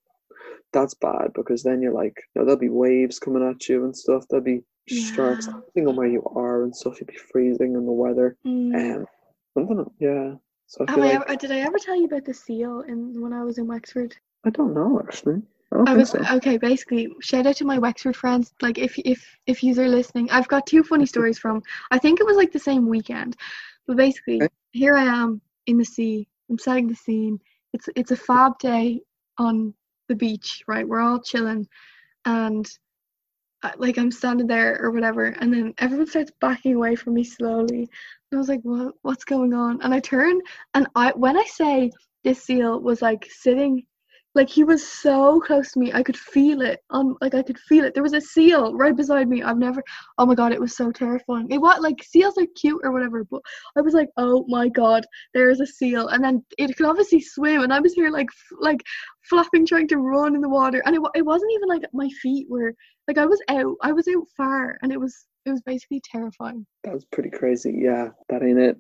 that's bad because then you're like you know, there'll be waves coming at you and stuff. There'll be sharks
Yeah.
depending on where you are and stuff. You'll be freezing in the weather.
Mm.
Um something yeah. So I
oh,
Have
I
like
did I ever tell you about the seal in when I was in Wexford?
I don't know actually. I
I was
so.
okay. Basically, shout out to my Wexford friends. Like, if if if you are listening, I've got two funny stories from. I think it was like the same weekend, but basically,
Okay.
here I am in the sea. I'm setting the scene. It's it's a fab day on the beach, right? We're all chilling, and like I'm standing there or whatever, and then everyone starts backing away from me slowly. And I was like, "What? What's going on?" And I turn, and I when I say this seal was like sitting like he was so close to me. I could feel it. On like i could feel it. There was a seal right beside me. I've never oh my god it was so terrifying. It was like seals are cute or whatever but i was like oh my god there is a seal. And then it could obviously swim and i was here like f- like flapping trying to run in the water. And it, it wasn't even like my feet were like i was out i was out far and it was it was basically terrifying
That was pretty crazy. Yeah, that ain't it.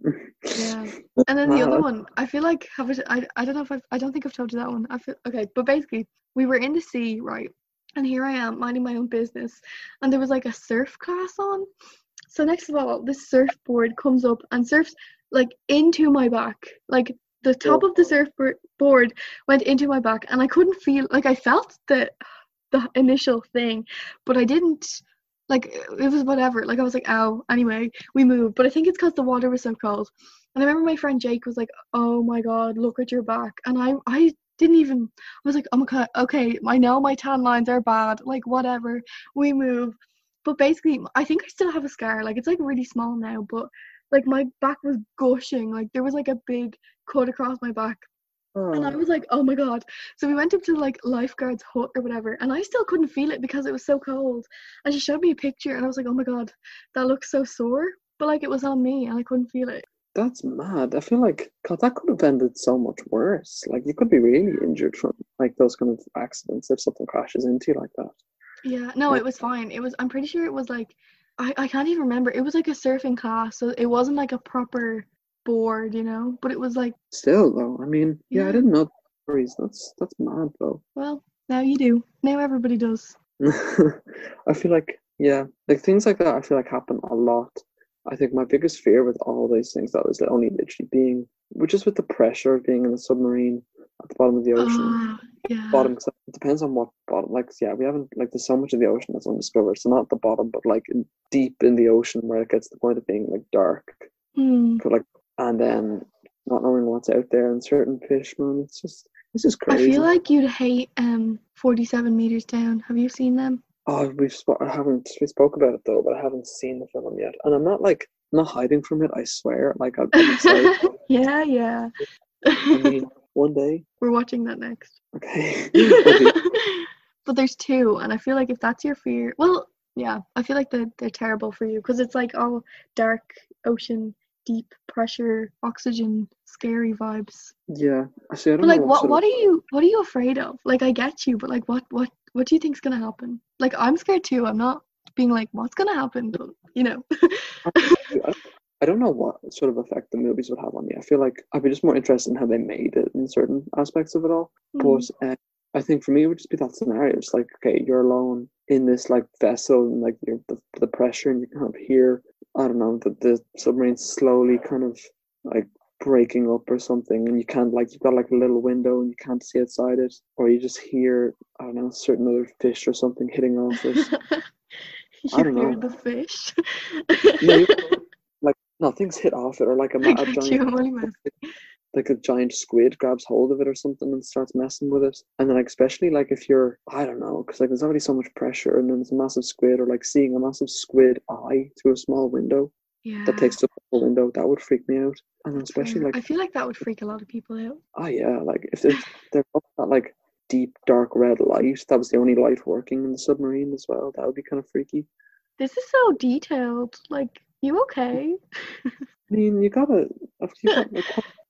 Yeah. And then the other one, I feel like have it, I I don't know if I've, I don't think I've told you that one. I feel okay, but basically we were in the sea, right? And here I am minding my own business, and there was like a surf class on. So next of all, this surfboard comes up and surfs like into my back, like the top of the oh. surfboard went into my back, and I couldn't feel like I felt the the initial thing, but I didn't. Like it was whatever. Like I was like, ow. Anyway, we moved, but I think it's because the water was so cold. And I remember my friend Jake was like, "Oh my god, look at your back," and I I didn't even. I was like, "Oh my god, okay, I know my tan lines are bad. Like whatever, we move." But basically, I think I still have a scar. Like it's like really small now, but like my back was gushing. Like there was like a big cut across my back, and I
Oh,
was like, "Oh my god!" So we went up to like lifeguard's hut or whatever, and I still couldn't feel it because it was so cold. And she showed me a picture, and I was like, "Oh my god, that looks so sore." But like it was on me, and I couldn't feel it.
that's mad. I feel like God, that could have ended so much worse. Like you could be really injured from like those kind of accidents if something crashes into you like that.
Yeah, no,
Yeah.
it was fine. It was. I'm pretty sure it was like, I I can't even remember. It was like a surfing class, so it wasn't like a proper board, you know. But it was like,
Still though, I mean, yeah,
Yeah.
I didn't know stories. That's that's mad though.
well, now you do. Now everybody does.
I feel like yeah, like things like that. I feel like happen a lot. I think my biggest fear with all these things though is that only literally being, which is with the pressure of being in a submarine at the bottom of the ocean.
Ah, yeah.
Bottom, 'cause it depends on what bottom. Like yeah, we haven't like there's so much of the ocean that's undiscovered. So not at the bottom, but like in, deep in the ocean where it gets to the point of being like dark.
Hmm.
But like and then not knowing what's out there and certain fish, man, it's just it's just
I feel like you'd hate um 47 meters down. Have you seen them?
Oh, we've spo- I haven't we spoke about it though, but I haven't seen the film yet, and I'm not like I'm not hiding from it. I swear, like I'm excited.
yeah, yeah.
I mean, one day,
We're watching that next.
okay. Okay.
but there's two, and I feel like if that's your fear, well, yeah, I feel like they're, they're terrible for you because it's like all dark ocean, deep pressure, oxygen, scary vibes.
yeah, I see. I don't
But like,
know
what
sort
what
of-
are you what are you afraid of? Like, I get you, but like, what what what do you think's gonna happen? Like, I'm scared too. I'm not being like, what's gonna happen? But you know.
I don't- know what sort of effect the movies would have on me. I feel like I'd be just more interested in how they made it in certain aspects of it all.
Hmm.
But uh, I think for me it would just be that scenario. It's like, okay, you're alone in this like vessel and like you're the, the pressure and you kind of hear, I don't know, the, the submarine's slowly kind of like breaking up or something and you can't like you've got like a little window and you can't see outside it or you just hear I don't know certain other fish or something hitting off it.
you
I don't
hear
know.
the fish.
Yeah, you- like nothing's hit off it or like a, a giant
I'm only messing.
Like a giant squid grabs hold of it or something and starts messing with it. And then, like, especially like if you're, I don't know, because like there's already so much pressure, and then there's a massive squid, or like seeing a massive squid eye through a small window
Yeah.
that takes up the whole window, that would freak me out. And then especially
fair.
like,
I feel like that would freak a lot of people out.
oh yeah, like if there's they're that like deep dark red light, that was the only light working in the submarine as well. That would be kind of freaky.
This is so detailed. Like, you okay?
I mean, you gotta, you got like,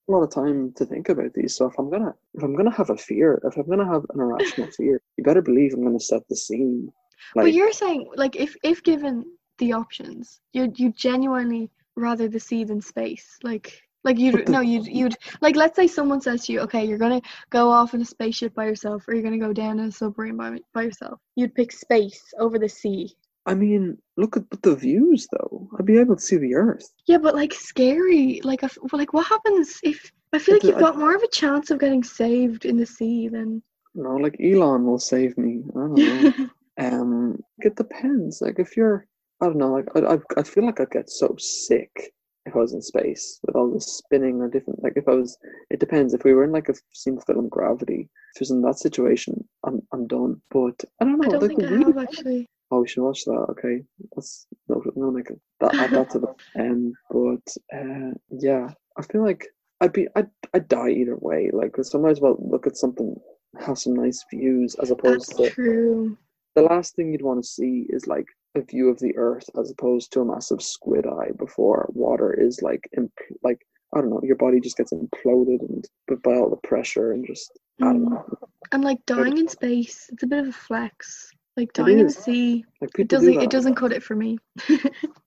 a lot of time to think about these. So if I'm gonna, if I'm gonna have a fear, if I'm gonna have an irrational fear, you better believe I'm gonna set the scene.
but
Like,
you're saying, like, if if given the options, you you genuinely rather the sea than space. Like, like you'd
the-
no, you'd you'd like. Let's say someone says to you, okay, you're gonna go off in a spaceship by yourself, or you're gonna go down in a submarine by by yourself. You'd pick space over the sea.
I mean, look at the views though. I'd be able to see the Earth.
Yeah, but like scary. Like, like what happens if? I feel like you've got more of a chance of getting saved in the sea than.
Know, like Elon will save me. I don't know. um, it depends. Like if you're, I don't know. Like I, I, I feel like I'd get so sick if I was in space with all this spinning or different. Like if I was, it depends. If we were in like a scene film Gravity, if it was in that situation, I'm, I'm done. But I don't know.
I don't
like
think I have actually.
Oh, we should watch that. Okay, that's no, no, like that. Add that to the um. But uh, yeah, I feel like I'd be, I'd, I'd die either way. Like, 'cause I might as well look at something, have some nice views, as opposed
That's
to
true.
the last thing you'd want to see is like a view of the Earth, as opposed to a massive squid eye before water is like, imp- like I don't know, your body just gets imploded and but by all the pressure and just I don't
Mm.
know.
And like dying in space, it's a bit of a flex. Like
It
dying in the
is.
sea,
Like
it doesn't
do
it doesn't cut it for me.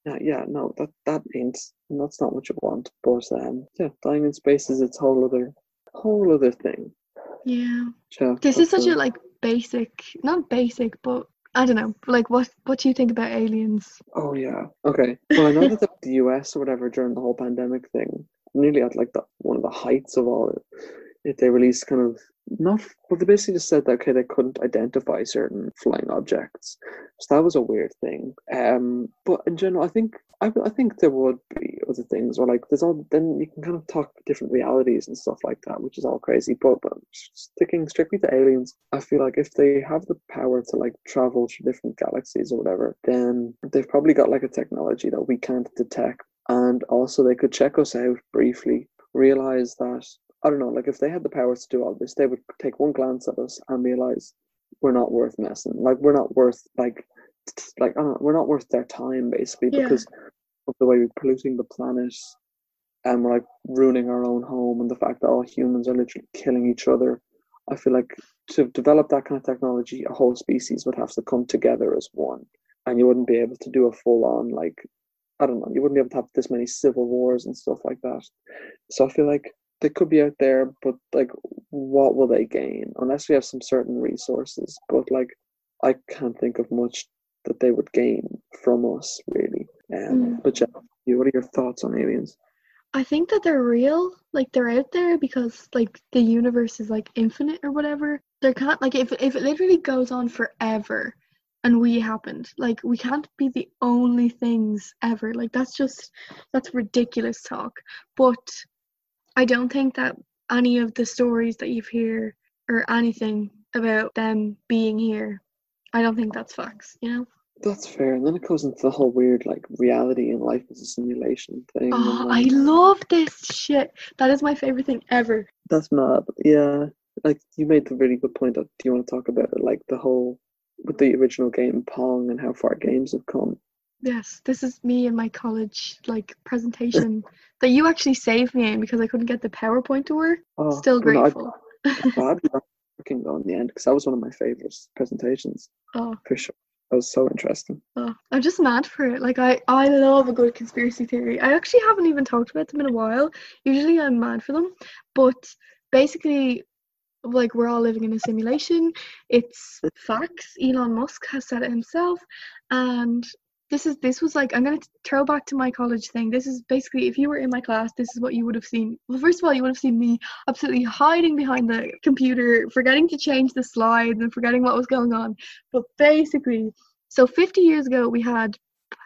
Yeah, yeah, no, that that ain't that's not what you want. But um, yeah, dying in space is its whole other whole other thing.
yeah.
Yeah,
This is such a like basic not basic, but I don't know. Like what what do you think about aliens?
Oh yeah. Okay. Well, I know that the, the US or whatever during the whole pandemic thing, nearly at like the one of the heights of all it, it they released kind of not. Well, they basically just said that okay, they couldn't identify certain flying objects, so that was a weird thing. Um, but in general, I think I, I think there would be other things, or like there's all then you can kind of talk different realities and stuff like that, which is all crazy. But but sticking strictly to aliens, I feel like if they have the power to like travel to different galaxies or whatever, then they've probably got like a technology that we can't detect, and also they could check us out briefly, realize that I don't know, like if they had the powers to do all this, they would take one glance at us and realize we're not worth messing. Like we're not worth like like I don't know, we're not worth their time basically
Yeah.
because of the way we're polluting the planet and we're like ruining our own home and the fact that all humans are literally killing each other. I feel like to develop that kind of technology, a whole species would have to come together as one. And you wouldn't be able to do a full on like I don't know, you wouldn't be able to have this many civil wars and stuff like that. So I feel like they could be out there, but like, what will they gain unless we have some certain resources? But like, I can't think of much that they would gain from us, really. Um,
Mm.
But yeah, what are your thoughts on aliens?
I think that they're real. Like they're out there because like the universe is like infinite or whatever. There can't like if if it literally goes on forever and we happened, like we can't be the only things ever. Like that's just that's ridiculous talk. But I don't think that any of the stories that you've heard or anything about them being here, I don't think that's facts, you know?
That's fair. And then it goes into the whole weird like reality and life as a simulation thing.
Oh, I love this shit. That is my favorite thing ever.
That's mad. Yeah. Like you made the really good point of do you want to talk about it? Like the whole with the original game Pong and how far games have come.
Yes, this is me in my college like presentation that you actually saved me in because I couldn't get the PowerPoint to work.
Oh,
Still
no,
grateful.
We got working though in the end because that was one of my favorite presentations
Oh,
for sure. That was so interesting.
oh, I'm just mad for it. Like I, I love a good conspiracy theory. I actually haven't even talked about them in a while. Usually I'm mad for them, but basically, like we're all living in a simulation. It's facts. Elon Musk has said it himself, and this is this was like I'm gonna throw back to my college thing. This is basically if you were in my class, this is what you would have seen. Well, first of all, you would have seen me absolutely hiding behind the computer, forgetting to change the slides and forgetting what was going on. But basically, so 50 years ago we had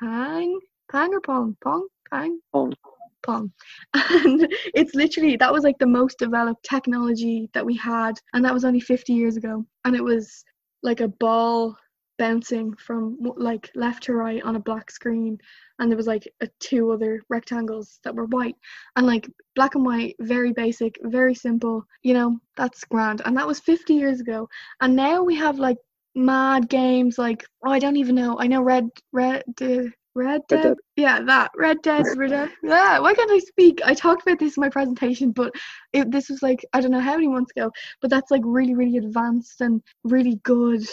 Pang, Pang or Pong, Pong, Pang,
Pong.
Pong, and it's literally that was like the most developed technology that we had, and that was only 50 years ago, and it was like a ball bouncing from like left to right on a black screen and there was like a, two other rectangles that were white and like black and white very basic very simple you know that's grand and that was 50 years ago and now we have like mad games like oh i don't even know i know red red uh, Red Dead?
Dead.
Yeah, that. Red Dead Redemption. Yeah, why can't I speak? I talked about this in my presentation, but it, this was like, I don't know how many months ago, but that's like really, really advanced and really good.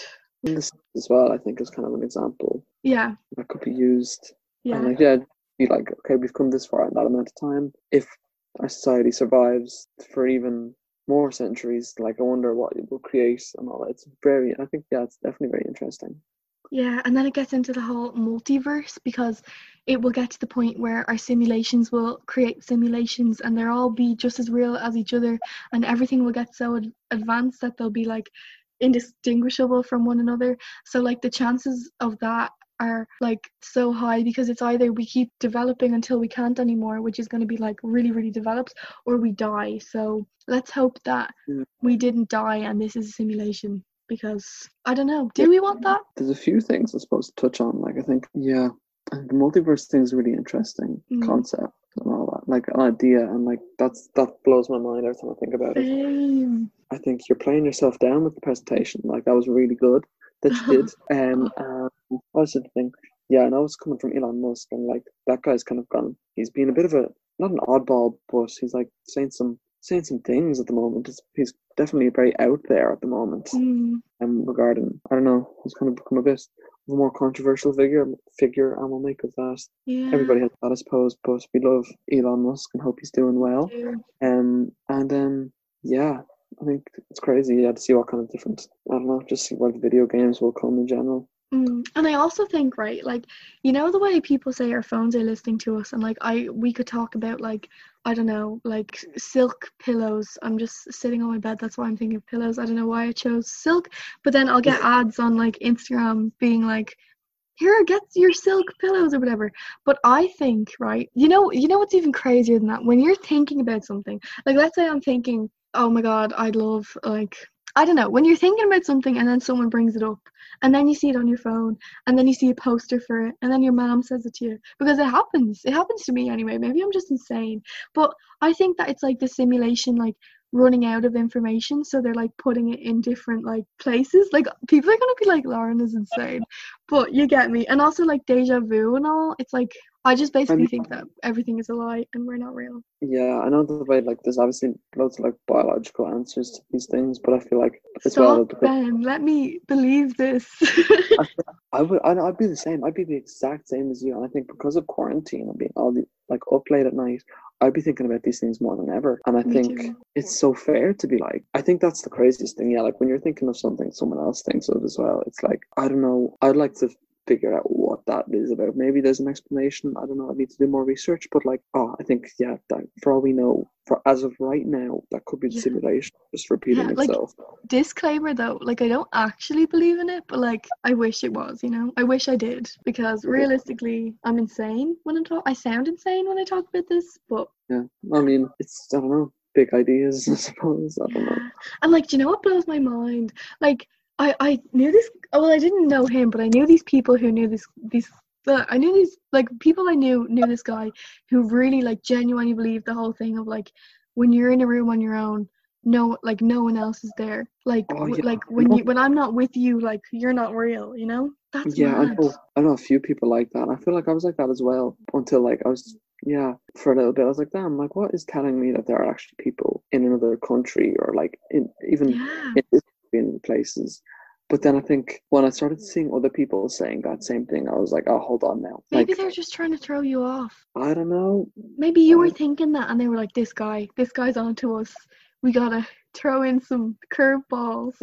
As well, I think, is kind of an example
Yeah,
that could be used.
yeah.
And like, yeah, be like, okay, we've come this far in that amount of time. If our society survives for even more centuries, like, I wonder what it will create and all that. It's very, I think, yeah, it's definitely very interesting.
Yeah, and then it gets into the whole multiverse because it will get to the point where our simulations will create simulations and they'll all be just as real as each other and everything will get so ad- advanced that they'll be like indistinguishable from one another. So like the chances of that are like so high because it's either we keep developing until we can't anymore, which is going to be like really really developed, or we die. So let's hope that
Yeah.
we didn't die and this is a simulation because I don't know. Do
Yeah.
we want that?
There's a few things I suppose to touch on. Like, I think, yeah, the multiverse thing is a really interesting
Mm.
concept and all that. Like, an idea, and like, that's that blows my mind every time I think about it.
Same.
I think you're playing yourself down with the presentation. Like that was really good that you did. Um, um what was the thing? Yeah, and I was coming from Elon Musk, and like that guy's kind of gone. He's been a bit of a not an oddball, but he's like saying some saying some things at the moment. It's, he's definitely very out there at the moment.
Mm,
Um, regarding I don't know, he's kind of become a bit of a more controversial figure. Figure, and we'll make of that.
yeah.
Everybody has that, I suppose, but we love Elon Musk and hope he's doing well.
do.
Um, and um, yeah, I think it's crazy. Yeah, to see what kind of different. I don't know, just see what video games will come in general.
Mm. And I also think, right, like, you know, the way people say our phones are listening to us, and like, I we could talk about like, I don't know, like silk pillows. I'm just sitting on my bed. That's why I'm thinking of pillows. I don't know why I chose silk, but then I'll get ads on like Instagram being like, here, get your silk pillows or whatever. But I think, right, you know, you know what's even crazier than that? When you're thinking about something, like, let's say I'm thinking, oh my god, I'd love like. I don't know, when you're thinking about something and then someone brings it up, and then you see it on your phone and then you see a poster for it and then your mom says it to you because it happens it happens to me anyway maybe i'm just insane but i think that it's like the simulation like running out of information so they're like putting it in different like places. Like people are gonna be like lauren is insane. But you get me. And also like deja vu and all it's like i just basically
mean-
think that everything is a lie and we're not real.
Yeah, I know the way like there's obviously loads of like biological answers to these things, but I feel like as
stop
well, because
ben let me believe this.
I would I'd, I'd be the same. I'd be the exact same as you, and I think because of quarantine and being all the like up late at night, I'd be thinking about these things more than ever. And I
Me
think
too.
it's so fair to be like, I think that's the craziest thing. Yeah, like when you're thinking of something, someone else thinks of as well. It's like I don't know. I'd like to figure out what that is about. Maybe there's an explanation. I don't know. I need to do more research. But like, oh, I think yeah. That for all we know, for as of right now, that could be the
Yeah.
simulation just repeating
Yeah, like-
itself.
disclaimer though like i don't actually believe in it but like i wish it was you know i wish i did because
Yeah.
realistically i'm insane when i talk i sound insane when i talk about this but
Yeah, I mean, it's I don't know, big ideas. I suppose I don't know.
and like do you know what blows my mind like i i knew this oh, well i didn't know him but i knew these people who knew this these uh, I knew these like people I knew knew this guy who really like genuinely believed the whole thing of like when you're in a room on your own no like no one else is there like
Oh, yeah,
like when you when I'm not with you like you're not real you know that's
yeah, I know. I know a few people like that. I feel like I was like that as well until like I was yeah for a little bit. I was like, damn, like what is telling me that there are actually people in another country or like in even
yeah
in in places. But then I think when I started seeing other people saying that same thing, I was like, oh, hold on now.
maybe
Like
they're just trying to throw you off
I don't know.
maybe you were thinking that and they were like this guy this guy's on to us we gotta throw in some curveballs.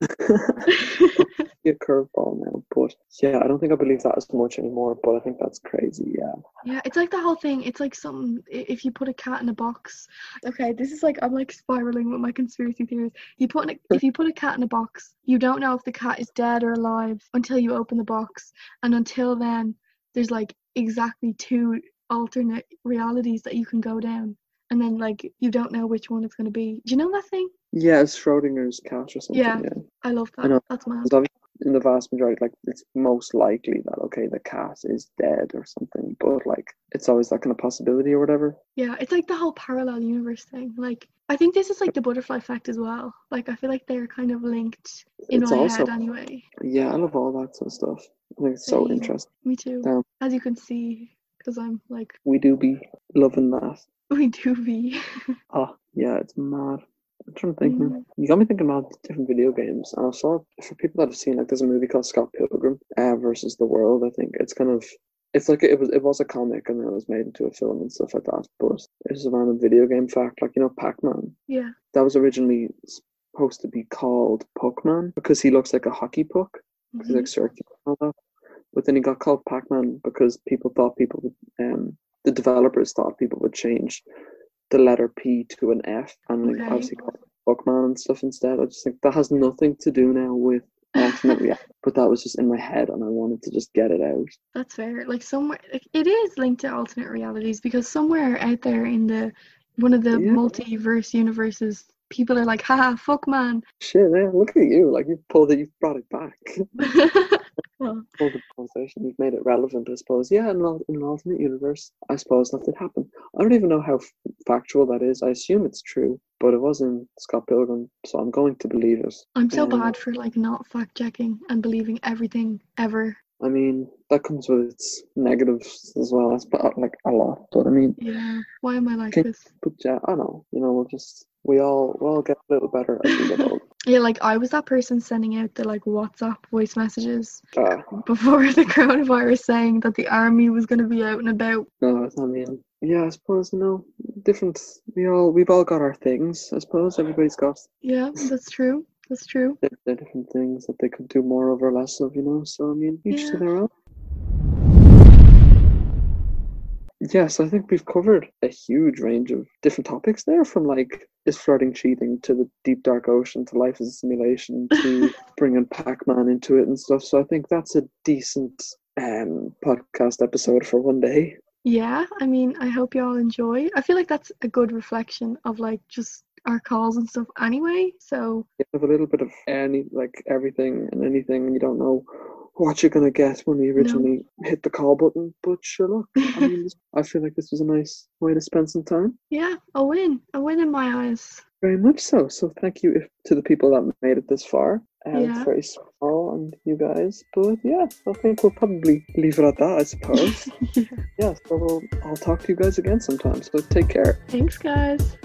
a curveball now, but yeah, I don't think I believe that as much anymore. But I think that's crazy. Yeah,
Yeah, it's like the whole thing. It's like something. If you put a cat in a box, okay, this is like I'm like spiraling with my conspiracy theories. You put if you put a cat in a box, you don't know if the cat is dead or alive until you open the box, and until then, there's like exactly two alternate realities that you can go down, and then like you don't know which one it's gonna be. Do you know that thing?
Yeah, it's Schrodinger's cat or something.
Yeah.
yeah.
I love
I
that.
know.
That's mad.
In the vast majority, like it's most likely that okay, the cat is dead or something, but like it's always that kind of possibility or whatever.
Yeah, it's like the whole parallel universe thing. Like I think this is like the butterfly effect as well. Like I feel like they're kind of linked in
it's
my
also
head anyway.
yeah, I love all that sort of stuff. I think it's so
Same.
interesting.
Me too.
Damn.
As you can see, because I'm like
We do be loving that.
we do be.
Oh yeah, it's mad. I'm trying to think.
Mm.
You got me thinking about different video games, and I saw for people that have seen like there's a movie called Scott Pilgrim uh, versus the World. I think it's kind of it's like it was it was a comic and then it was made into a film and stuff like that. But it's a random video game fact, like you know Pac Man.
yeah.
That was originally supposed to be called Puckman because he looks like a hockey puck. 'cause He's like circular and all that. But then he got called Pac Man because people thought people would um the developers thought people would change the letter P to an F and like
Okay.
obviously call it and stuff instead. I just think that has nothing to do now with alternate reality. But that was just in my head and I wanted to just get it out.
That's fair. Like somewhere, like, it is linked to alternate realities because somewhere out there in the one of the
Yeah.
multiverse universes, people are like, "Haha, fuck man."
Shit, man, look at you. Like you pulled it, you brought it back.
well,
pulled the conversation. You've made it relevant, I suppose. Yeah, in, an- in an alternate universe, I suppose that did happen. I don't even know how f- factual that is. I assume it's true, but it was in Scott Pilgrim, so I'm going to believe it.
I'm so
Um,
bad for like not fact checking and believing everything ever.
I mean, that comes with its negatives as well. That's like a lot, but I mean,
Yeah. Why am I like
Can-
this?
but yeah, I don't know. You know, we'll just we all we all get a little better as we get older.
Yeah, like I was that person sending out the like WhatsApp voice messages
Uh,
before the coronavirus saying that the army was going to be out and about.
no, I mean, yeah, I suppose you know, different. We all we've all got our things. I suppose everybody's got
Yeah, that's true. That's true.
the, the different things that they could do more of or less of, you know. So I mean, each
Yeah.
to their own. Yes, I think we've covered a huge range of different topics there, from like is flirting cheating to the deep dark ocean to life as a simulation to bringing Pac-Man into it and stuff. So I think that's a decent um podcast episode for one day.
Yeah, I mean, I hope you all enjoy. I feel like that's a good reflection of like just our calls and stuff anyway. So,
You have a little bit of any like everything and anything, and you don't know what you're gonna get when we originally hit the call button. But sure, look, I mean, I feel like this was a nice way to spend some time.
yeah, a win. A win in my eyes.
Very much so. So thank you if, to the people that made it this far. Um,
Yeah.
It's very small and you guys, but yeah, I think we'll probably leave it at that. I suppose.
Yeah.
yeah. So we'll, I'll talk to you guys again sometime. So take care.
Thanks, guys.